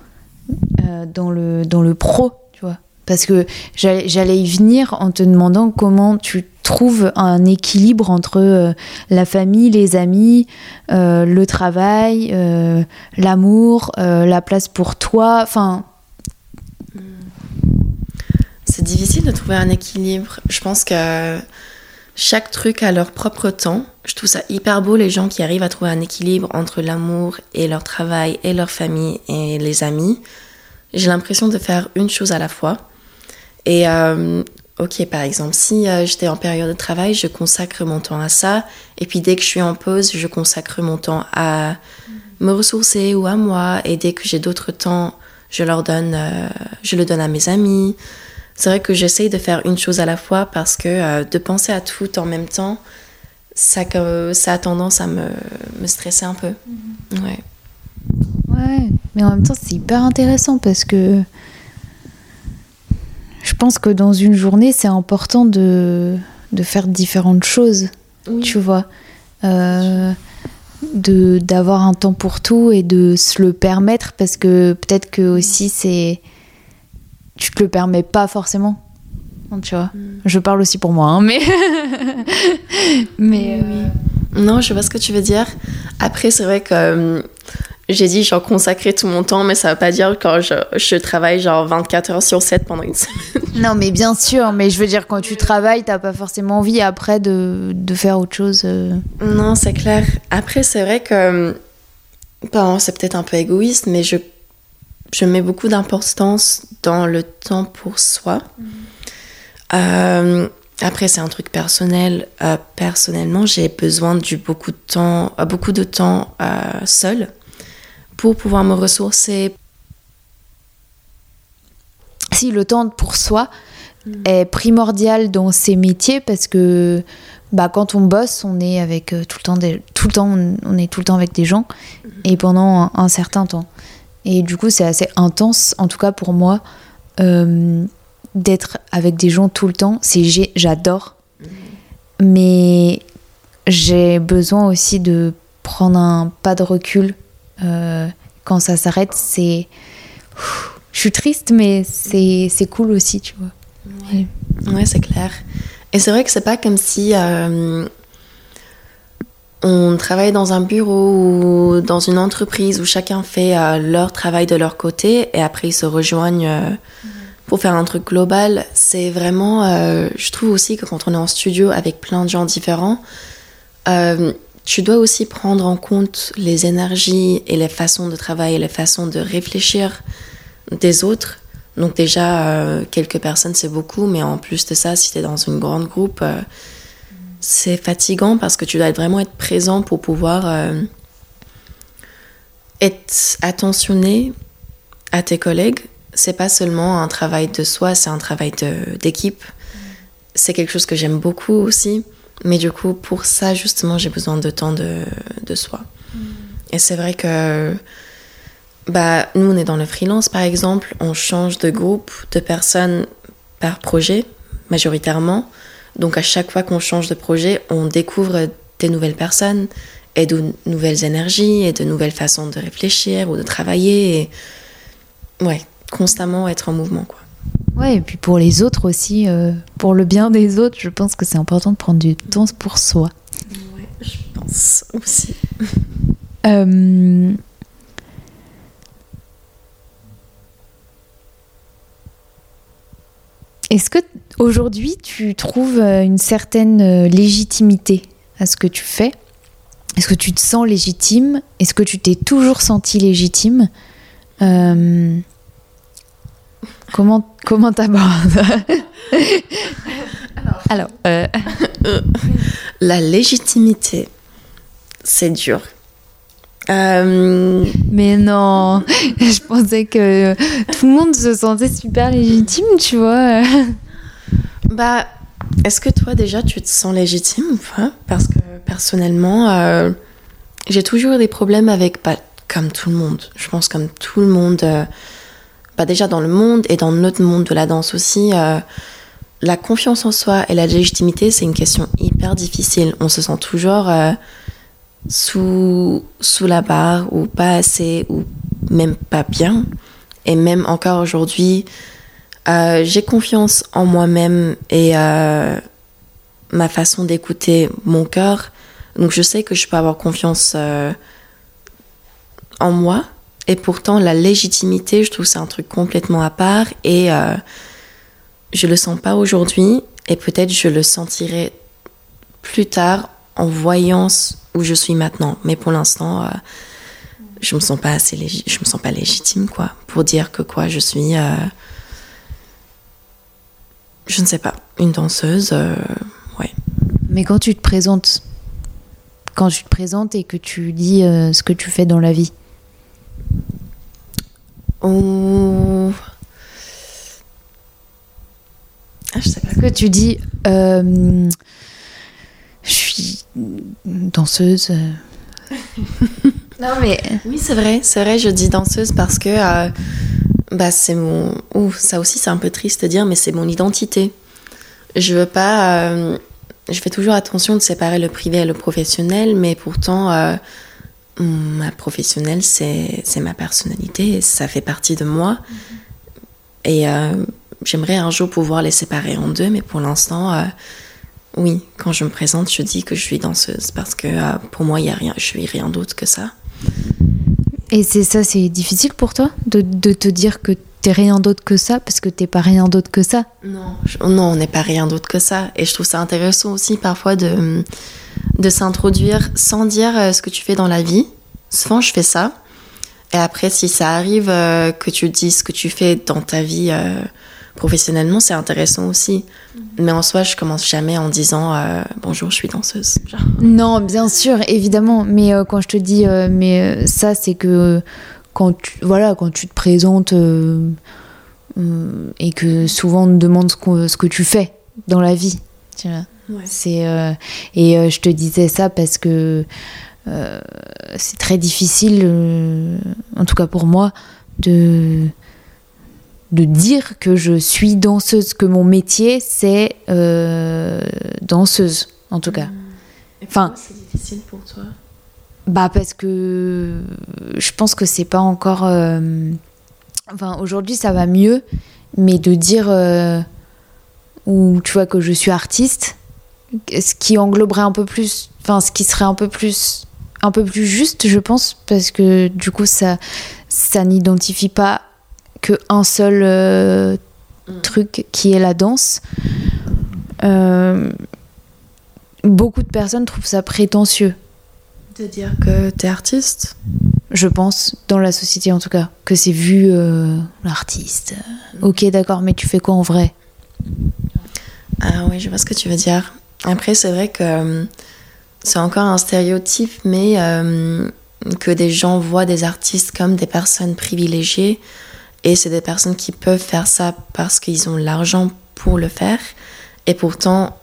dans, le, dans le pro, tu vois? Parce que j'allais y venir en te demandant comment tu trouves un équilibre entre la famille, les amis, euh, le travail, euh, l'amour, euh, la place pour toi. Enfin, c'est difficile de trouver un équilibre. Je pense que chaque truc a leur propre temps. Je trouve ça hyper beau les gens qui arrivent à trouver un équilibre entre l'amour et leur travail et leur famille et les amis. J'ai l'impression de faire une chose à la fois. Et euh, ok, par exemple, si euh, j'étais en période de travail, je consacre mon temps à ça. Et puis dès que je suis en pause, je consacre mon temps à me ressourcer ou à moi. Et dès que j'ai d'autres temps, je leur donne, euh, je le donne à mes amis. C'est vrai que j'essaye de faire une chose à la fois parce que euh, de penser à tout en même temps, ça, ça a tendance à me, me stresser un peu. Ouais. ouais, mais en même temps, c'est hyper intéressant parce que je pense que dans une journée, c'est important de, de faire différentes choses. tu vois. Euh, de d'avoir un temps pour tout et de se le permettre parce que peut-être que aussi c'est tu te le permets pas forcément tu vois je parle aussi pour moi hein, mais mais euh, Non, je vois ce que tu veux dire. Après, c'est vrai que euh, j'ai dit genre consacrer tout mon temps, mais ça veut pas dire quand je, je travaille genre 24 heures sur 7 pendant une semaine. non mais bien sûr mais je veux dire quand tu travailles t'as pas forcément envie après de, de faire autre chose euh. Non, c'est clair. Après, c'est vrai que bon, c'est peut-être un peu égoïste, mais je, je mets beaucoup d'importance dans le temps pour soi. Euh, après, c'est un truc personnel. Euh, personnellement, j'ai besoin du beaucoup de temps, euh, beaucoup de temps seul pour pouvoir me ressourcer. si le temps pour soi est primordial dans ces métiers parce que bah, quand on bosse, on est avec tout le temps, tout le temps, on, est tout le temps avec des gens et pendant un certain temps. Et du coup, c'est assez intense, en tout cas pour moi, euh, d'être avec des gens tout le temps. C'est j'adore, mais j'ai besoin aussi de prendre un pas de recul euh, quand ça s'arrête. C'est, je suis triste, mais c'est cool aussi, tu vois. Ouais c'est clair. Et c'est vrai que c'est pas comme si euh, on travaille dans un bureau ou dans une entreprise où chacun fait euh, leur travail de leur côté et après ils se rejoignent euh, pour faire un truc global. C'est vraiment, euh, je trouve aussi que quand on est en studio avec plein de gens différents, tu dois aussi prendre en compte les énergies et les façons de travailler, les façons de réfléchir des autres. Donc déjà, quelques personnes, c'est beaucoup, mais en plus de ça, si tu es dans une grande groupe, c'est fatigant parce que tu dois vraiment être présent pour pouvoir euh, être attentionné à tes collègues. C'est pas seulement un travail de soi, c'est un travail d'équipe. C'est quelque chose que j'aime beaucoup aussi. Mais du coup, pour ça, justement, j'ai besoin de temps de, de soi. Et c'est vrai que bah, nous, on est dans le freelance, par exemple. On change de groupe de personnes par projet, majoritairement. Donc à chaque fois qu'on change de projet, on découvre des nouvelles personnes et de nouvelles énergies et de nouvelles façons de réfléchir ou de travailler. Et... Ouais, constamment être en mouvement. Quoi. Ouais, et puis pour les autres aussi, euh, pour le bien des autres, je pense que c'est important de prendre du temps pour soi. Ouais, je pense aussi. euh... Est-ce que aujourd'hui tu trouves euh, une certaine euh, légitimité à ce que tu fais? Est-ce que tu te sens légitime? Est-ce que tu t'es toujours senti légitime? Euh... Comment comment t'abordes? Alors, la légitimité, c'est dur. Euh... Mais non, je pensais que tout le monde se sentait super légitime, tu vois. Bah, est-ce que toi déjà tu te sens légitime ou pas? Parce que personnellement, euh, j'ai toujours eu des problèmes avec, bah, comme tout le monde, je pense comme tout le monde, euh, bah, déjà dans le monde et dans notre monde de la danse aussi, la confiance en soi et la légitimité, c'est une question hyper difficile. On se sent toujours sous, la barre ou pas assez ou même pas bien. Et même encore aujourd'hui, euh, j'ai confiance en moi-même et euh, ma façon d'écouter mon cœur. Donc je sais que je peux avoir confiance euh, en moi. Et pourtant, la légitimité, je trouve c'est un truc complètement à part. Et je le sens pas aujourd'hui. Et peut-être je le sentirai plus tard en voyant où je suis maintenant. Mais pour l'instant, euh, je me sens pas assez je me sens pas légitime quoi pour dire que quoi je suis euh, je ne sais pas une danseuse euh, ouais Mais quand tu te présentes, quand tu te présentes et que tu dis ce que tu fais dans la vie, Oh. Ah, je sais pas est-ce que tu dis danseuse euh. Non mais Oui, c'est vrai, c'est vrai, je dis danseuse parce que euh, bah, c'est mon. Ouh, ça aussi, c'est un peu triste de dire, mais c'est mon identité. Je veux pas. euh, Je fais toujours attention de séparer le privé et le professionnel, mais pourtant, ma professionnelle, c'est ma personnalité, ça fait partie de moi. Et j'aimerais un jour pouvoir les séparer en deux, mais pour l'instant, oui, quand je me présente, je dis que je suis danseuse parce que euh, pour moi, il y a rien, je suis rien d'autre que ça. et c'est ça, c'est difficile pour toi de, de te dire que t'es rien d'autre que ça parce que t'es pas rien d'autre que ça? Non, je- non, on n'est pas rien d'autre que ça. Et je trouve ça intéressant aussi parfois de, de s'introduire sans dire euh, ce que tu fais dans la vie. Souvent, je fais ça. Et après, si ça arrive euh, que tu dises ce que tu fais dans ta vie euh, professionnellement, c'est intéressant aussi. Mais en soi, je commence jamais en disant euh, bonjour, je suis danseuse. Genre. Non, bien sûr, évidemment. Mais euh, quand je te dis, euh, mais ça, c'est que quand tu, voilà, quand tu te présentes et que souvent on te demande ce, que tu fais dans la vie. Tu vois. Ouais. C'est et je te disais ça parce que c'est très difficile, en tout cas pour moi, de de dire que je suis danseuse, que mon métier c'est danseuse, en tout cas. Enfin, c'est difficile pour toi? Bah parce que je pense que c'est pas encore. Enfin, aujourd'hui ça va mieux, mais de dire ou tu vois que je suis artiste, ce qui engloberait un peu plus, enfin ce qui serait un peu plus, un peu plus juste, je pense, parce que du coup ça, ça n'identifie pas que un seul euh, mm. truc qui est la danse. Euh, beaucoup de personnes trouvent ça prétentieux. De dire que tu es artiste? Je pense, dans la société en tout cas, que c'est vu euh, l'artiste. Mm. Ok, d'accord, mais tu fais quoi en vrai? Ah oui, je vois ce que tu veux dire. Après, c'est vrai que c'est encore un stéréotype, mais euh, que des gens voient des artistes comme des personnes privilégiées. Et c'est des personnes qui peuvent faire ça parce qu'ils ont l'argent pour le faire. Et pourtant,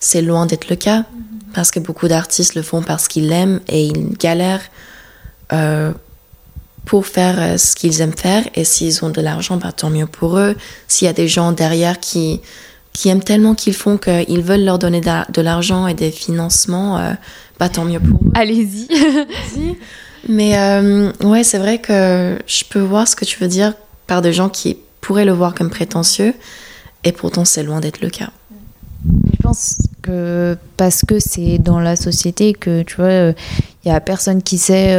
c'est loin d'être le cas. Parce que beaucoup d'artistes le font parce qu'ils l'aiment et ils galèrent euh, pour faire ce qu'ils aiment faire. Et s'ils ont de l'argent, bah, tant mieux pour eux. S'il y a des gens derrière qui qui aiment tellement qu'ils font qu'ils veulent leur donner de l'argent et des financements, euh, bah tant mieux pour eux. Allez-y. Mais euh, ouais, c'est vrai que je peux voir ce que tu veux dire par des gens qui pourraient le voir comme prétentieux, et pourtant c'est loin d'être le cas. Je pense que parce que c'est dans la société que tu vois, il euh, y a personne qui sait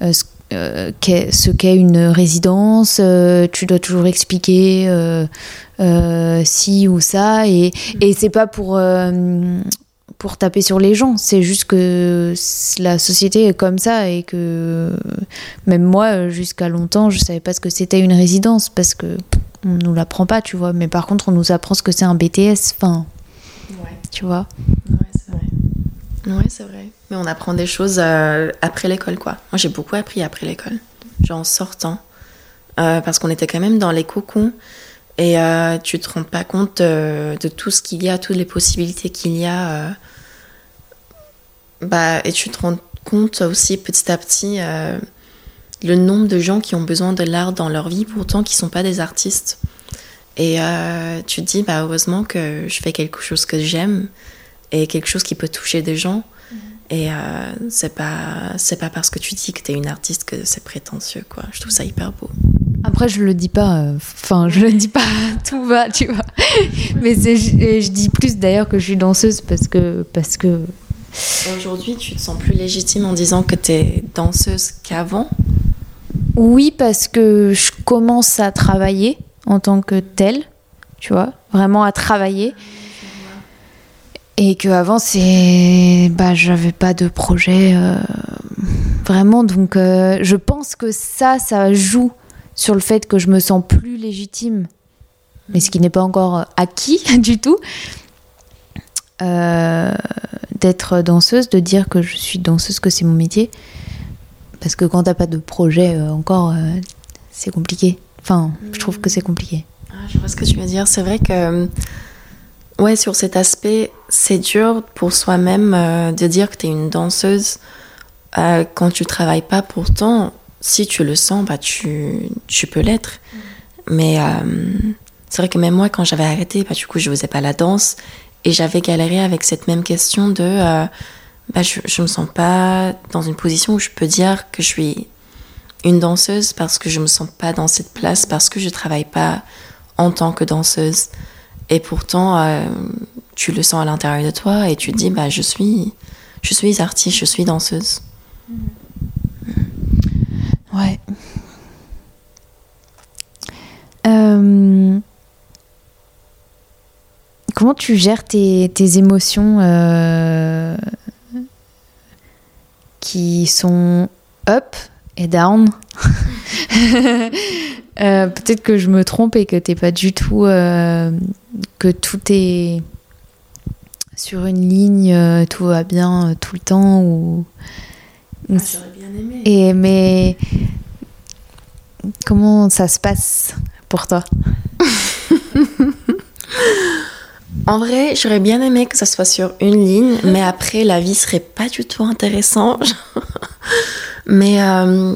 ce euh, ce qu'est une résidence, euh, tu dois toujours expliquer euh, si ou ça, et, et c'est pas pour, pour taper sur les gens, c'est juste que la société est comme ça et que même moi, jusqu'à longtemps, je savais pas ce que c'était une résidence parce que on nous l'apprend pas, tu vois, mais par contre, on nous apprend ce que c'est un BTS, enfin, tu vois. Ouais, c'est vrai. Mais on apprend des choses euh, après l'école, quoi. Moi, j'ai beaucoup appris après l'école, genre en sortant. Euh, parce qu'on était quand même dans les cocons et euh, tu te rends pas compte de tout ce qu'il y a, toutes les possibilités qu'il y a. Bah, et tu te rends compte aussi petit à petit le nombre de gens qui ont besoin de l'art dans leur vie, pourtant qui sont pas des artistes. Et tu te dis, bah, heureusement que je fais quelque chose que j'aime et quelque chose qui peut toucher des gens. Mhm. Et euh, c'est pas pas parce que tu dis que tu es une artiste que c'est prétentieux quoi. Je trouve ça hyper beau. Après je le dis pas euh, enfin je le dis pas tout va, tu vois. Mais je, je dis plus d'ailleurs que je suis danseuse parce que parce que Aujourd'hui, tu te sens plus légitime en disant que tu es danseuse qu'avant? Oui, parce que je commence à travailler en tant que telle, tu vois, vraiment à travailler. Et qu'avant, c'est. Bah, j'avais pas de projet euh, vraiment. Donc, euh, je pense que ça, ça joue sur le fait que je me sens plus légitime. Mais ce qui n'est pas encore acquis du tout. Euh, d'être danseuse, de dire que je suis danseuse, que c'est mon métier. Parce que quand t'as pas de projet encore, c'est compliqué. Enfin, je trouve que c'est compliqué. Ah, je vois ce que tu veux dire. C'est vrai que Ouais, sur cet aspect, c'est dur pour soi-même euh, de dire que tu es une danseuse euh, quand tu travailles pas. Pourtant, si tu le sens, bah, tu, tu peux l'être. Mais euh, c'est vrai que même moi, quand j'avais arrêté, bah, du coup, je faisais pas la danse. Et j'avais galéré avec cette même question de bah, je, je me sens pas dans une position où je peux dire que je suis une danseuse parce que je me sens pas dans cette place, parce que je travaille pas en tant que danseuse. Et pourtant, euh, tu le sens à l'intérieur de toi et tu te dis, bah, je suis, je suis artiste, je suis danseuse. Ouais. Euh, comment tu gères tes, tes émotions euh, qui sont up et down? Euh, peut-être que je me trompe et que t'es pas du tout. Que tout est sur une ligne, tout va bien tout le temps. Ou... Ah, j'aurais bien aimé. Et, mais comment ça se passe pour toi En vrai, j'aurais bien aimé que ça soit sur une ligne, mais après, la vie serait pas du tout intéressante. mais euh,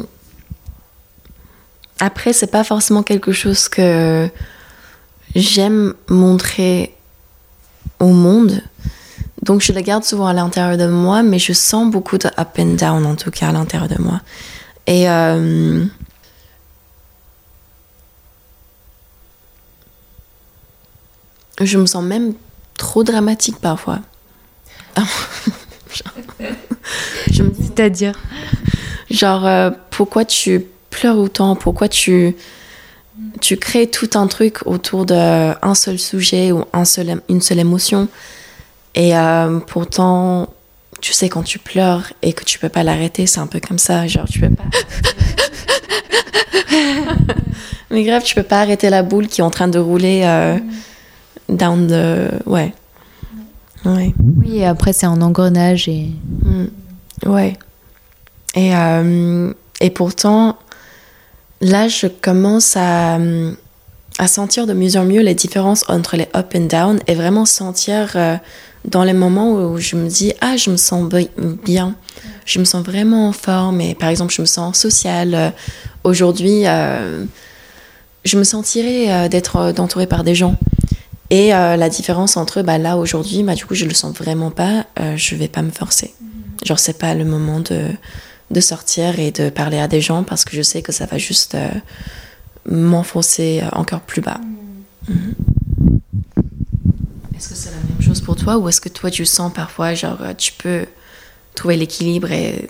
après, c'est pas forcément quelque chose que j'aime montrer au monde. Donc, je le garde souvent à l'intérieur de moi, mais je sens beaucoup de up and down, en tout cas, à l'intérieur de moi. Et. Euh, je me sens même trop dramatique parfois. C'est-à-dire Genre, euh, pourquoi tu pleures autant? Pourquoi tu, tu crées tout un truc autour d'un seul sujet ou un seul, une seule émotion? Et euh, pourtant, tu sais, quand tu pleures et que tu peux pas l'arrêter, c'est un peu comme ça. Genre, tu peux pas. Mais grave, tu peux pas arrêter la boule qui est en train de rouler. Euh, mm down the. Ouais. ouais. Oui, et après, c'est un engrenage. Et... Mm. Ouais. Et, euh, et pourtant, là, je commence à, à sentir de mieux en mieux les différences entre les up and down et vraiment sentir euh, dans les moments où je me dis Ah, je me sens bien, je me sens vraiment en forme. Et par exemple, je me sens sociale. Aujourd'hui, euh, je me sentirais d'être entourée par des gens. Et euh, la différence entre bah, là aujourd'hui, bah, du coup, je le sens vraiment pas, euh, je vais pas me forcer. Genre, c'est pas le moment de, de sortir et de parler à des gens parce que je sais que ça va juste euh, m'enfoncer encore plus bas. Mm-hmm. Est-ce que c'est la même chose pour toi ou est-ce que toi tu sens parfois, genre, tu peux trouver l'équilibre et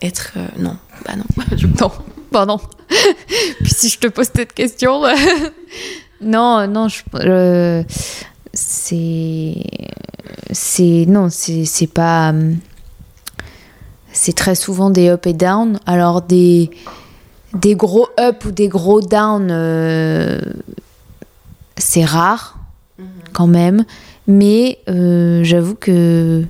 être. non, bah non. non, pardon. Puis si je te pose cette question. Non, non, je, c'est, c'est, non, c'est, c'est pas, c'est très souvent des up et down. Alors des, des gros up ou des gros down, euh, c'est rare mhm. quand même. Mais euh, j'avoue que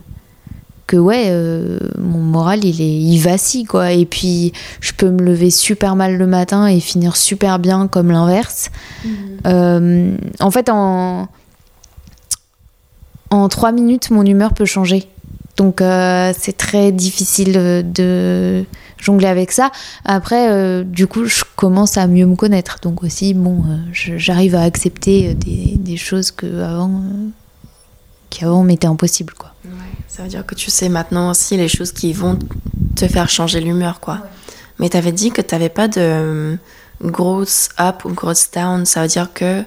que ouais, euh, mon moral il est il vacille quoi. Et puis je peux me lever super mal le matin et finir super bien comme l'inverse. Mhm. Euh, en fait, en en trois minutes, mon humeur peut changer. Donc euh, c'est très difficile de jongler avec ça. Après, du coup, je commence à mieux me connaître. Donc aussi, bon, j'arrive à accepter des, des, choses que avant, qui avant m'étaient impossibles, quoi. Ça veut dire que tu sais maintenant aussi les choses qui vont te faire changer l'humeur, quoi. Mais tu avais dit que tu n'avais pas de euh, grosse up ou grosse down. Ça veut dire que.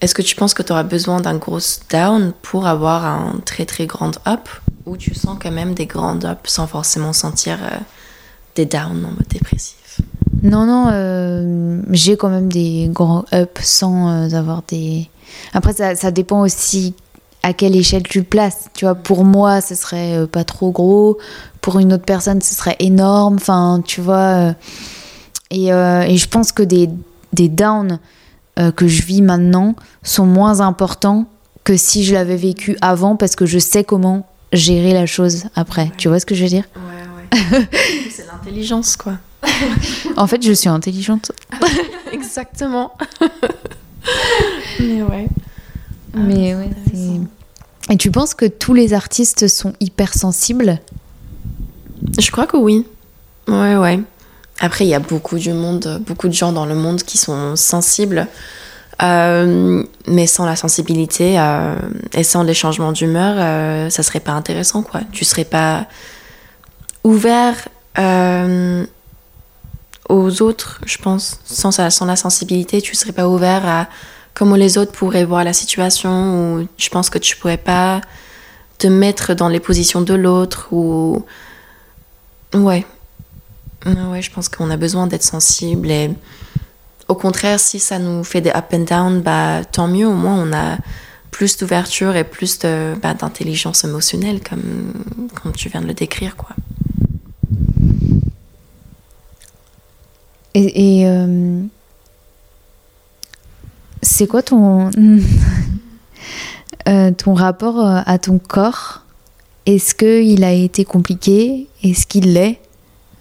Est-ce que tu penses que tu auras besoin d'un gros down pour avoir un très très grand up? Ou tu sens quand même des grands up sans forcément sentir euh, des downs en mode dépressif? Non, non, euh, j'ai quand même des grands up sans avoir des. Après, ça, ça dépend aussi à quelle échelle tu le places. Tu vois, pour moi, ce serait euh, pas trop gros. Pour une autre personne, ce serait énorme. Enfin, tu vois. Euh, euh, et, je pense que des, des downs que je vis maintenant sont moins importants que si je l'avais vécu avant parce que je sais comment gérer la chose après. Tu vois ce que je veux dire? Ouais, ouais. C'est l'intelligence, quoi. en fait, je suis intelligente. Exactement. Mais ouais. Mais ouais, Et tu penses que tous les artistes sont hypersensibles? Je crois que oui. Ouais, ouais. Après, il y a beaucoup du monde, beaucoup de gens dans le monde qui sont sensibles. Euh, mais sans la sensibilité euh, et sans les changements d'humeur, euh, ça serait pas intéressant, quoi. Tu serais pas ouvert aux autres, je pense. Sans, sans la sensibilité, tu serais pas ouvert à comment les autres pourraient voir la situation ou je pense que tu pourrais pas te mettre dans les positions de l'autre ou ouais. Ouais je pense qu'on a besoin d'être sensible et au contraire si ça nous fait des up and down bah tant mieux. Au moins on a plus d'ouverture et plus de, bah, d'intelligence émotionnelle comme, comme tu viens de le décrire quoi. Et, euh, c'est quoi ton, euh, ton rapport euh, à ton corps? Est-ce qu'il a été compliqué? Est-ce qu'il l'est?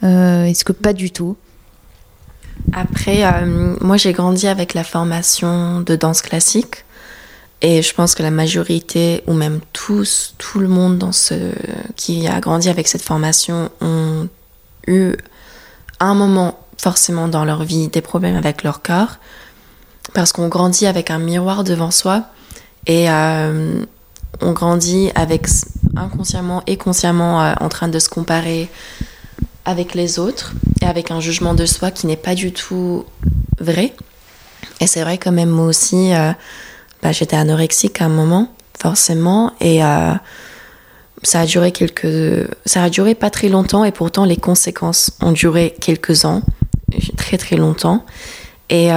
Euh, Est-ce que pas du tout? Après, moi j'ai grandi avec la formation de danse classique. Et je pense que la majorité, ou même tous, tout le monde dans ce, qui a grandi avec cette formation ont eu un moment forcément dans leur vie des problèmes avec leur corps. Parce qu'on grandit avec un miroir devant soi et euh, on grandit avec inconsciemment et consciemment euh, en train de se comparer avec les autres et avec un jugement de soi qui n'est pas du tout vrai. Et c'est vrai quand même moi aussi, euh, bah, j'étais anorexique à un moment, forcément, et ça a duré quelques, ça a duré pas très longtemps, et pourtant les conséquences ont duré quelques ans, très très longtemps. Et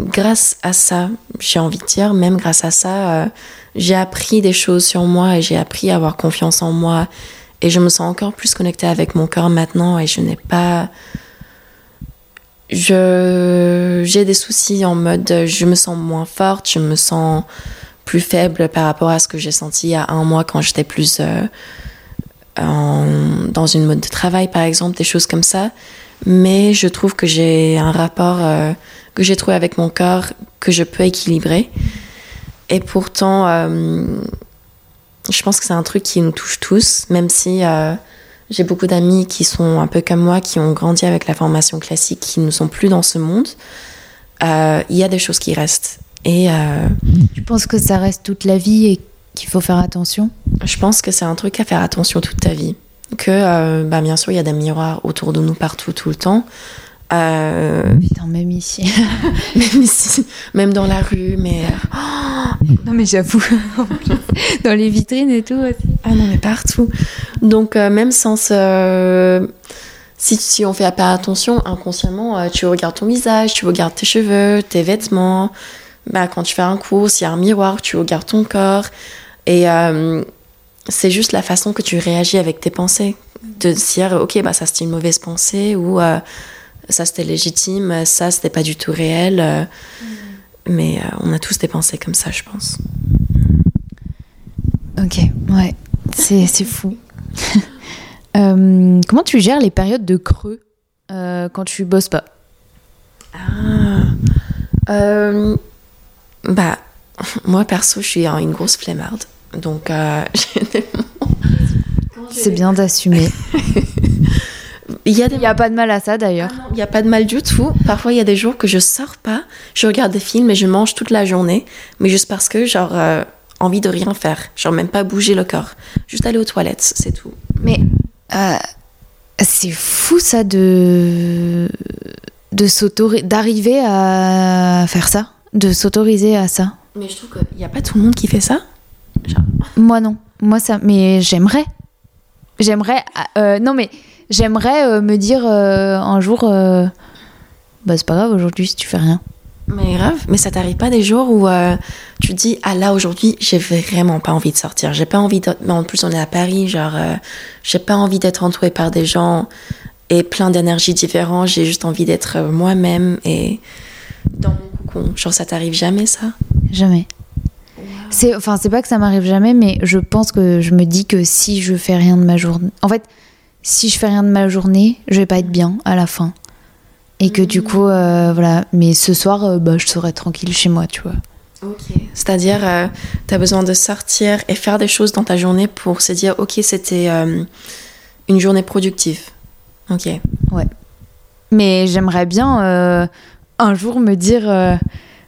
grâce à ça, j'ai envie de dire, même grâce à ça, j'ai appris des choses sur moi et j'ai appris à avoir confiance en moi. Et je me sens encore plus connectée avec mon corps maintenant et je n'ai pas je j'ai des soucis en mode je me sens moins forte, je me sens plus faible par rapport à ce que j'ai senti il y a un mois quand j'étais plus euh, en, dans une mode de travail par exemple, des choses comme ça. Mais je trouve que j'ai un rapport euh, que j'ai trouvé avec mon corps que je peux équilibrer. Et pourtant, euh, je pense que c'est un truc qui nous touche tous, même si j'ai beaucoup d'amis qui sont un peu comme moi, qui ont grandi avec la formation classique, qui ne sont plus dans ce monde. Euh, il y a des choses qui restent. Et euh, tu penses que ça reste toute la vie et qu'il faut faire attention? Je pense que c'est un truc à faire attention toute ta vie. Que, euh, bah, bien sûr, il y a des miroirs autour de nous partout, tout le temps. Euh... Putain, même ici. même ici. Même dans la rue, mais. non, mais j'avoue. dans les vitrines et tout aussi. Ah non, mais partout. Donc, euh, même sans. Si, si on fait pas attention, inconsciemment, euh, tu regardes ton visage, tu regardes tes cheveux, tes vêtements. Bah, quand tu fais un course, il y a un miroir, tu regardes ton corps. Et euh, c'est juste la façon que tu réagis avec tes pensées. De dire, ok, bah, ça c'était une mauvaise pensée ou ça c'était légitime, ça c'était pas du tout réel. Euh, mm. Mais euh, on a tous des pensées comme ça, je pense. Ok, ouais, c'est fou. Euh, comment tu gères les périodes de creux quand tu bosses pas? Ah, Bah, moi perso, je suis une grosse flemmarde. Donc, c'est bien d'assumer. Il n'y a, pas de mal à ça d'ailleurs. Il n'y a pas de mal du tout. Parfois, il y a des jours que je sors pas, je regarde des films et je mange toute la journée, mais juste parce que, genre, euh, envie de rien faire. Genre, même pas bouger le corps. Juste aller aux toilettes, c'est tout. Mais euh, c'est fou ça de, de d'arriver à faire ça, de s'autoriser à ça. Mais je trouve qu'il n'y a pas tout le monde qui fait ça. Moi non. Moi ça. Mais j'aimerais. J'aimerais. Euh, non mais j'aimerais euh, me dire euh, un jour, euh, bah c'est pas grave aujourd'hui si tu fais rien. Mais grave, mais ça t'arrive pas des jours où tu te dis ah là aujourd'hui j'ai vraiment pas envie de sortir, j'ai pas envie de... mais en plus on est à Paris, genre j'ai pas envie d'être entourée par des gens et plein d'énergies différentes, j'ai juste envie d'être moi-même et dans mon cocon. Genre ça t'arrive jamais ça? Jamais. C'est enfin c'est pas que ça m'arrive jamais, mais je pense que je me dis que si je fais rien de ma journée, en fait si je fais rien de ma journée, je vais pas être bien à la fin. Et que du coup, euh, voilà. Mais ce soir, euh, bah, je serai tranquille chez moi, tu vois. Ok. C'est-à-dire, euh, tu as besoin de sortir et faire des choses dans ta journée pour se dire, ok, c'était une journée productive. Ok. Ouais. Mais j'aimerais bien un jour me dire,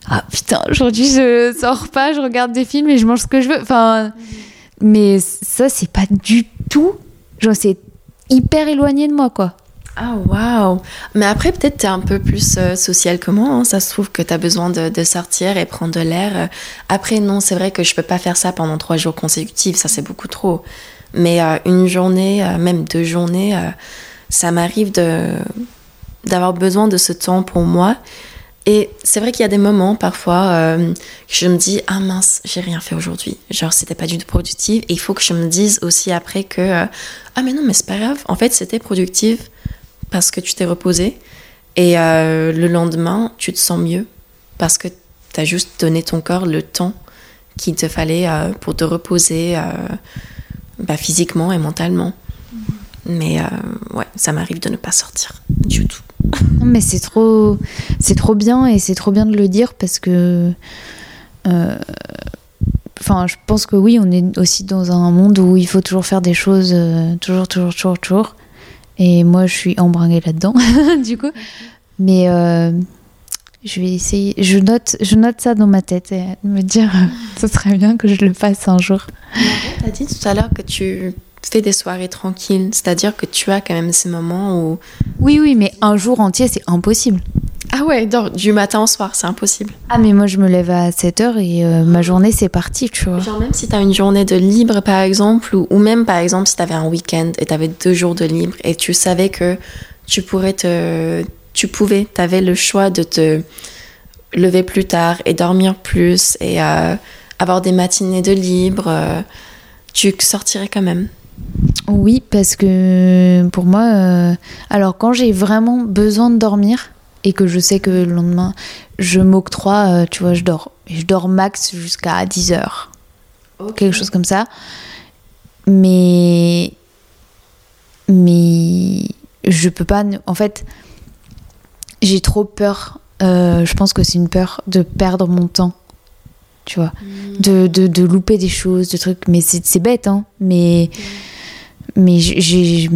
ah putain, aujourd'hui je sors pas, je regarde des films et je mange ce que je veux. Enfin, mais ça, c'est pas du tout. Genre, c'est hyper éloigné de moi, quoi. Ah, waouh! Mais après, peut-être tu es un peu plus euh, social que moi. Hein. Ça se trouve que tu as besoin de, sortir et prendre de l'air. Après, non, c'est vrai que je peux pas faire ça pendant trois jours consécutifs. Ça, c'est beaucoup trop. Mais euh, une journée, euh, même deux journées, ça m'arrive de d'avoir besoin de ce temps pour moi et c'est vrai qu'il y a des moments parfois euh, que je me dis ah mince j'ai rien fait aujourd'hui. Genre c'était pas du tout productif. Et il faut que je me dise aussi après que euh, ah mais non mais c'est pas grave. En fait c'était productif parce que tu t'es reposé. Et euh, le lendemain tu te sens mieux parce que tu as juste donné ton corps le temps qu'il te fallait pour te reposer bah, physiquement et mentalement mais ouais ça m'arrive de ne pas sortir du tout mais c'est trop, c'est trop bien et c'est trop bien de le dire parce que euh, enfin, je pense que oui, on est aussi dans un monde où il faut toujours faire des choses, euh, toujours, toujours, toujours, toujours. Et moi, je suis embringuée là-dedans, du coup. Mais euh, je vais essayer. Je note, je note ça dans ma tête et me dire, ce serait bien que je le fasse un jour. Tu as dit tout à l'heure que tu fais des soirées tranquilles, c'est-à-dire que tu as quand même ces moments où. Oui, oui, mais un jour entier, c'est impossible. Ah ouais, donc, du matin au soir, c'est impossible. Ah, mais moi, je me lève à 7h et euh, ma journée, c'est parti, tu vois. Genre, même si tu as une journée de libre, par exemple, ou, ou même, par exemple, si tu avais un week-end et tu avais deux jours de libre et tu savais que tu pourrais te. Tu pouvais, tu avais le choix de te lever plus tard et dormir plus et euh, avoir des matinées de libre, euh, tu sortirais quand même. Oui, parce que pour moi, euh, alors quand j'ai vraiment besoin de dormir et que je sais que le lendemain, je m'octroie, euh, tu vois, je dors. Et je dors max jusqu'à 10 heures. Quelque chose comme ça. Mais. Mais. Je peux pas. En fait, j'ai trop peur. euh, je pense que c'est une peur de perdre mon temps. Tu vois. De, de, de louper des choses, de trucs. Mais c'est c'est bête, hein. Mais. Mais j'ai-.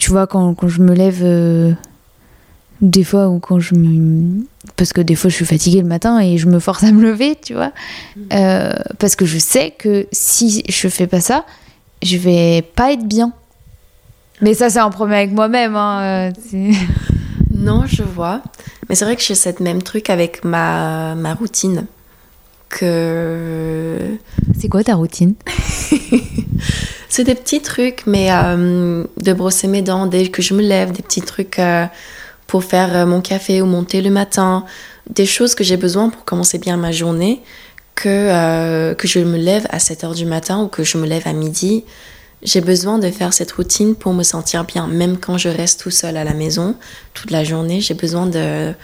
Tu vois, quand, quand je me lève. euh, des fois, ou quand je me. Parce que des fois, je suis fatiguée le matin et je me force à me lever, tu vois. Euh, parce que je sais que si je fais pas ça, je vais pas être bien. Mais ça, c'est un problème avec moi-même. Hein. euh, Non, je vois. Mais c'est vrai que j'ai cette même truc avec ma, ma routine. Que. C'est quoi ta routine C'est des petits trucs, mais euh, de brosser mes dents dès que je me lève, des petits trucs euh, pour faire euh, mon café ou mon thé le matin, des choses que j'ai besoin pour commencer bien ma journée, que, que je me lève à 7 heures du matin ou que je me lève à midi. J'ai besoin de faire cette routine pour me sentir bien, même quand je reste tout seul à la maison toute la journée. J'ai besoin de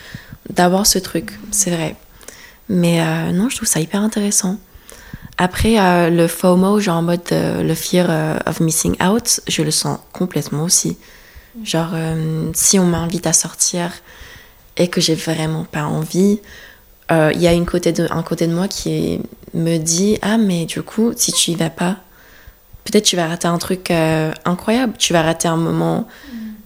d'avoir ce truc, c'est vrai. Mais euh, non, je trouve ça hyper intéressant. Après, euh, le FOMO, genre en mode euh, le fear euh, of missing out, je le sens complètement aussi. Genre, si on m'invite à sortir et que j'ai vraiment pas envie, il y a une côté de, un côté de moi qui me dit Ah, mais du coup, si tu y vas pas, peut-être tu vas rater un truc incroyable, tu vas rater un moment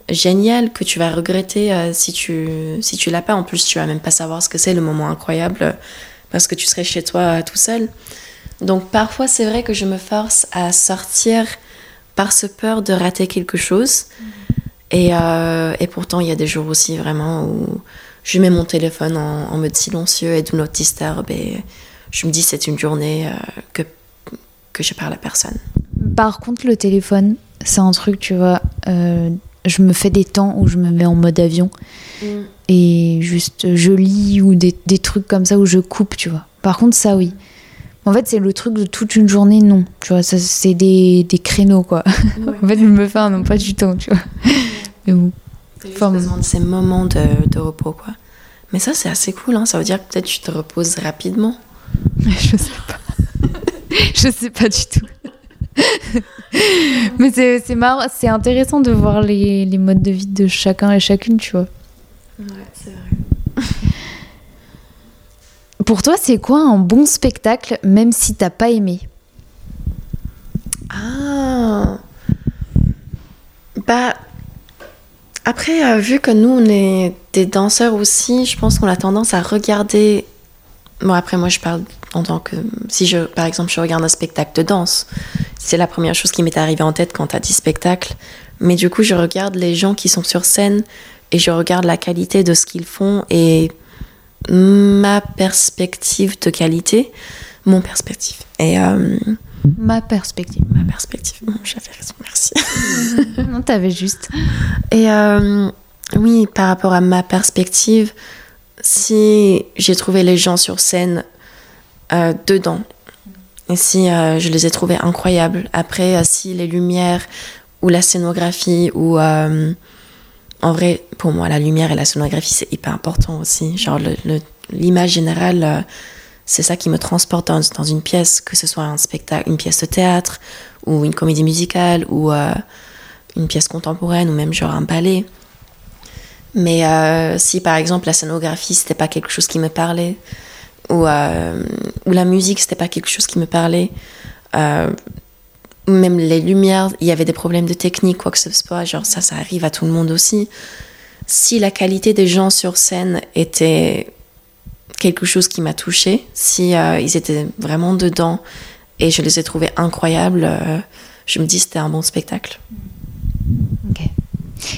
génial que tu vas regretter euh, si tu, si tu l'as pas. En plus, tu vas même pas savoir ce que c'est le moment incroyable parce que tu serais chez toi euh, tout seul. Donc parfois, c'est vrai que je me force à sortir par ce peur de rater quelque chose. Et, euh, et pourtant, il y a des jours aussi vraiment où je mets mon téléphone en, en mode silencieux et do not disturb. Et je me dis, c'est une journée euh, que, que je parle à personne. Par contre, le téléphone, c'est un truc, tu vois. euh, je me fais des temps où je me mets en mode avion et juste je lis ou des, des trucs comme ça où je coupe, tu vois. Par contre, ça, oui. En fait, c'est le truc de toute une journée, non. Tu vois, ça, c'est des, des créneaux, quoi. en fait, je me fais un emploi du temps, tu vois. Mais bon. Enfin, besoin de ces moments de, de repos, quoi. Mais ça, c'est assez cool, hein. Ça veut dire que peut-être tu te reposes rapidement. Je sais pas. je sais pas du tout. Mais c'est c'est marrant, c'est intéressant de voir les, les modes de vie de chacun et chacune, tu vois. Ouais, c'est vrai. Pour toi, c'est quoi un bon spectacle, même si t'as pas aimé? Ah Bah. Après, euh, vu que nous, on est des danseurs aussi, je pense qu'on a tendance à regarder. Bon, après, moi, je parle en tant que. Si, je, par exemple, je regarde un spectacle de danse, c'est la première chose qui m'est arrivée en tête quand t'as dit spectacle. Mais du coup, je regarde les gens qui sont sur scène et je regarde la qualité de ce qu'ils font et ma perspective de qualité, mon perspective. Et. euh, Ma perspective. ma perspective. Bon, J'avais raison, merci. non, t'avais juste. Et euh, oui, par rapport à ma perspective, si j'ai trouvé les gens sur scène euh, dedans, si euh, je les ai trouvés incroyables, après, euh, si les lumières ou la scénographie ou. en vrai, pour moi, la lumière et la scénographie, c'est hyper important aussi. Genre, l'image générale, c'est ça qui me transporte dans, une pièce, que ce soit un spectacle, une pièce de théâtre, ou une comédie musicale, ou une pièce contemporaine, ou même genre un ballet. Mais si par exemple la scénographie, c'était pas quelque chose qui me parlait, ou, euh, ou la musique, c'était pas quelque chose qui me parlait. Euh, même les lumières, il y avait des problèmes de technique, quoi que ce soit. Genre, ça, ça arrive à tout le monde aussi. Si la qualité des gens sur scène était quelque chose qui m'a touchée, si euh, ils étaient vraiment dedans et je les ai trouvés incroyables, euh, je me dis c'était un bon spectacle. Ok.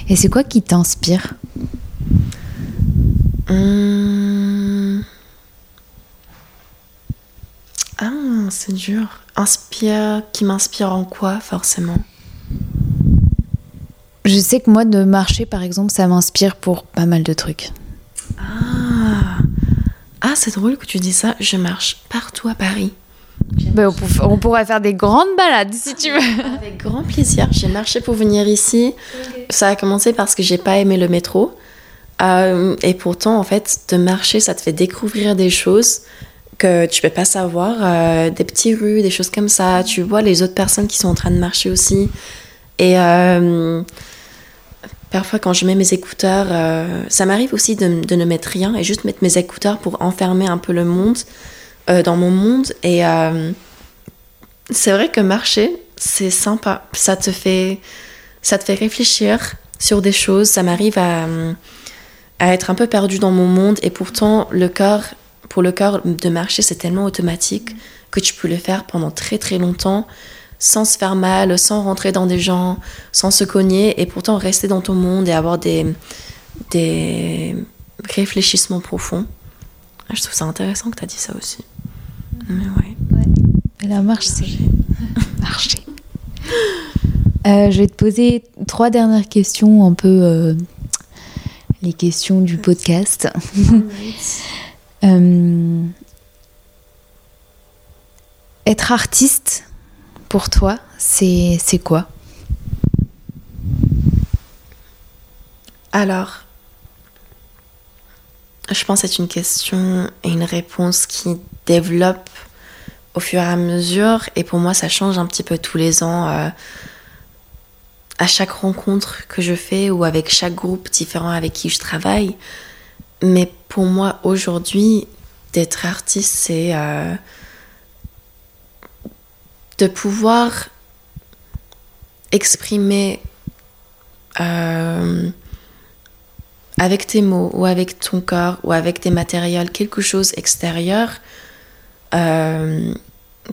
Et c'est quoi qui t'inspire? Hum. Ah, c'est dur. Inspire, qui m'inspire en quoi, forcément? Je sais que moi, de marcher, par exemple, ça m'inspire pour pas mal de trucs. Ah, ah c'est drôle que tu dis ça. Je marche partout à Paris. Bah, on, pour- on pourrait faire des grandes balades si tu veux. Avec grand plaisir. J'ai marché pour venir ici. Ça a commencé parce que j'ai pas aimé le métro. Euh, et pourtant, en fait, de marcher, ça te fait découvrir des choses que tu peux pas savoir. euh, des petites rues, des choses comme ça. Tu vois les autres personnes qui sont en train de marcher aussi. Et euh, parfois, quand je mets mes écouteurs, euh, ça m'arrive aussi de, de ne mettre rien et juste mettre mes écouteurs pour enfermer un peu le monde dans mon monde. Et c'est vrai que marcher, c'est sympa. Ça te fait, ça te fait réfléchir sur des choses. Ça m'arrive à, à être un peu perdu dans mon monde. Et pourtant, le corps, pour le corps, de marcher, c'est tellement automatique que tu peux le faire pendant très très longtemps sans se faire mal, sans rentrer dans des gens, sans se cogner, et pourtant rester dans ton monde et avoir des, des réfléchissements profonds. Ah, Je trouve ça intéressant que tu as dit ça aussi. Mais ouais. Et la marche, c'est marcher. Euh, je vais te poser trois dernières questions, un peu euh, les questions du podcast. Euh, être artiste, pour toi, c'est quoi? Alors, je pense que c'est une question et une réponse qui développe au fur et à mesure. Et pour moi, ça change un petit peu tous les ans. euh, à chaque rencontre que je fais ou avec chaque groupe différent avec qui je travaille. Mais pour moi, aujourd'hui, d'être artiste, c'est euh, de pouvoir exprimer euh, avec tes mots ou avec ton corps ou avec des matériels quelque chose extérieur, euh,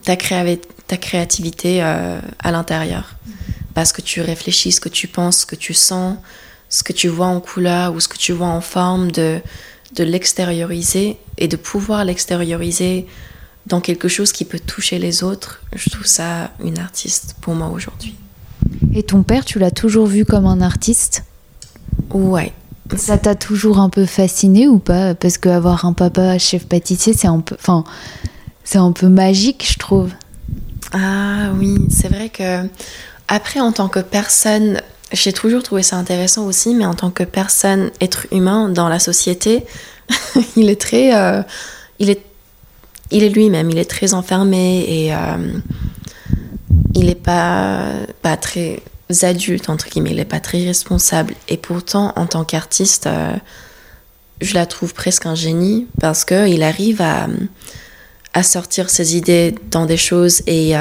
ta, créa- ta créativité à l'intérieur. Parce que tu réfléchis ce que tu penses, ce que tu sens, ce que tu vois en couleur ou ce que tu vois en forme, de, de l'extérioriser et de pouvoir l'extérioriser dans quelque chose qui peut toucher les autres. Je trouve ça une artiste pour moi aujourd'hui. Et ton père, tu l'as toujours vu comme un artiste? Ouais. Ça t'a toujours un peu fasciné ou pas? Parce qu'avoir un papa chef pâtissier, c'est un peu, enfin, c'est un peu magique, je trouve. Ah oui, c'est vrai que après en tant que personne, j'ai toujours trouvé ça intéressant aussi, mais en tant que personne, être humain dans la société, il est très, euh, il est, il est lui-même, il est très enfermé et euh, il est pas, pas très adulte entre guillemets, il est pas très responsable. Et pourtant, en tant qu'artiste, euh, je la trouve presque un génie parce que il arrive à à sortir ses idées dans des choses et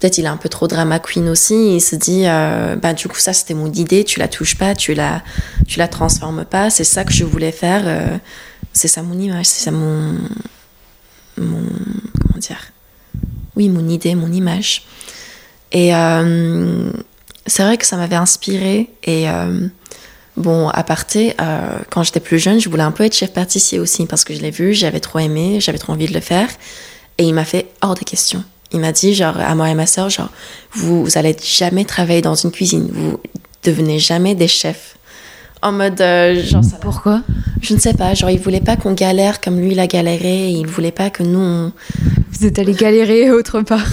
peut-être il est un peu trop drama queen aussi. Il se dit, euh, bah du coup ça c'était mon idée, tu la touches pas, tu la, tu la transformes pas. C'est ça que je voulais faire. euh, c'est ça mon image, c'est ça mon, comment dire, oui mon idée, mon image. Et euh, c'est vrai que ça m'avait inspiré et euh, Bon, à parté, euh, quand j'étais plus jeune, je voulais un peu être chef pâtissier aussi parce que je l'ai vu, j'avais trop aimé, j'avais trop envie de le faire. Et il m'a fait hors de question. Il m'a dit, genre, à moi et ma soeur, genre, vous, vous allez jamais travailler dans une cuisine, vous devenez jamais des chefs. En mode, euh, genre, ça- Pourquoi? Je ne sais pas, genre, il voulait pas qu'on galère comme lui, il a galéré, et il voulait pas que nous, on- Vous êtes allé galérer autre part.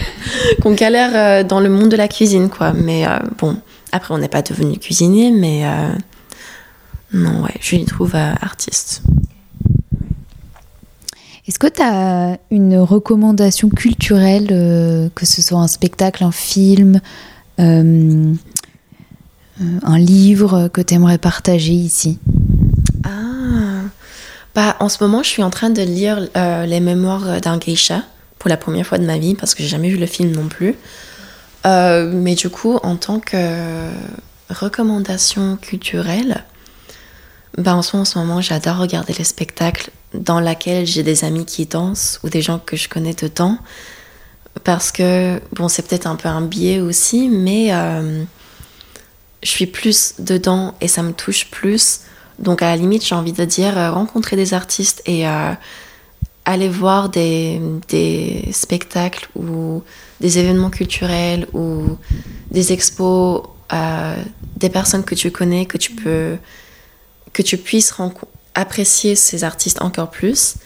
qu'on galère euh, dans le monde de la cuisine, quoi. Mais euh, bon, après, on n'est pas devenu cuisinier, mais non, ouais, je lui trouve artiste. Est-ce que tu as une recommandation culturelle, euh, que ce soit un spectacle, un film, euh, un livre que tu aimerais partager ici? Ah, Bah, en ce moment, je suis en train de lire euh, les mémoires d'un geisha pour la première fois de ma vie parce que j'ai jamais vu le film non plus. Mais du coup, en tant que recommandation culturelle, bah, en ce moment, j'adore regarder les spectacles dans lesquels j'ai des amis qui dansent ou des gens que je connais de temps. Parce que, bon, c'est peut-être un peu un biais aussi, mais euh, je suis plus dedans et ça me touche plus. Donc, à la limite, j'ai envie de dire euh, rencontrer des artistes et euh, aller voir des, des, spectacles ou des événements culturels ou des expos, des personnes que tu connais, que tu peux que tu puisses apprécier ces artistes encore plus.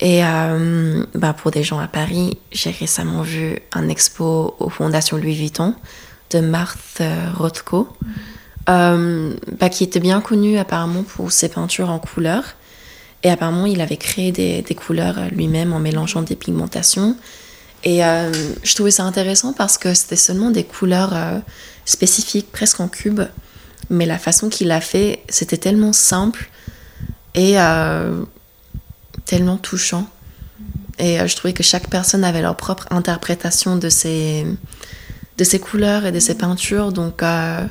Et euh, bah pour des gens à Paris, j'ai récemment vu un expo aux Fondations Louis Vuitton de Marthe Rothko, euh, bah, qui était bien connu apparemment pour ses peintures en couleurs. Et apparemment, il avait créé des, des couleurs lui-même en mélangeant des pigmentations. Et euh, je trouvais ça intéressant parce que c'était seulement des couleurs spécifiques, presque en cube. Mais la façon qu'il l'a fait, c'était tellement simple et euh, tellement touchant. Et euh, je trouvais que chaque personne avait leur propre interprétation de ces, de ces couleurs et de ces peintures. Donc, euh,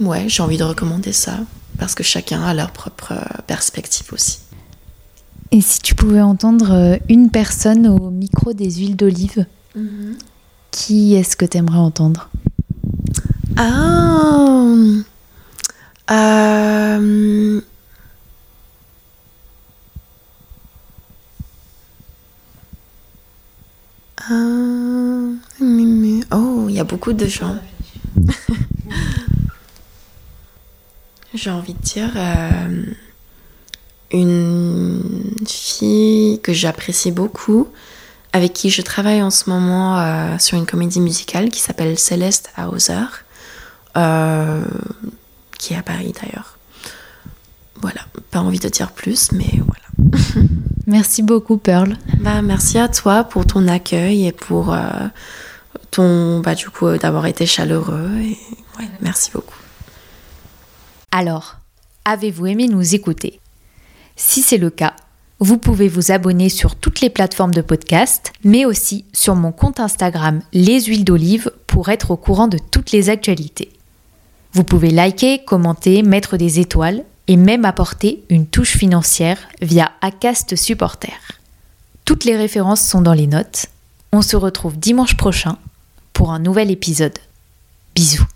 ouais, j'ai envie de recommander ça parce que chacun a leur propre perspective aussi. Et si tu pouvais entendre une personne au micro des huiles d'olive, mm-hmm. qui est-ce que tu aimerais entendre? Ah. Euh... Oh, il y a beaucoup de gens. J'ai envie de dire euh, une fille que j'apprécie beaucoup, avec qui je travaille en ce moment euh, sur une comédie musicale qui s'appelle Céleste Hauser. Euh, qui est à Paris d'ailleurs. Voilà, pas envie de dire plus, mais voilà. merci beaucoup Pearl. Bah, merci à toi pour ton accueil et pour euh, ton, bah, du coup, d'avoir été chaleureux. Et, ouais, merci beaucoup. Alors, avez-vous aimé nous écouter? Si c'est le cas, vous pouvez vous abonner sur toutes les plateformes de podcast, mais aussi sur mon compte Instagram Les Huiles d'Olive pour être au courant de toutes les actualités. Vous pouvez liker, commenter, mettre des étoiles et même apporter une touche financière via Acast Supporter. Toutes les références sont dans les notes. On se retrouve dimanche prochain pour un nouvel épisode. Bisous.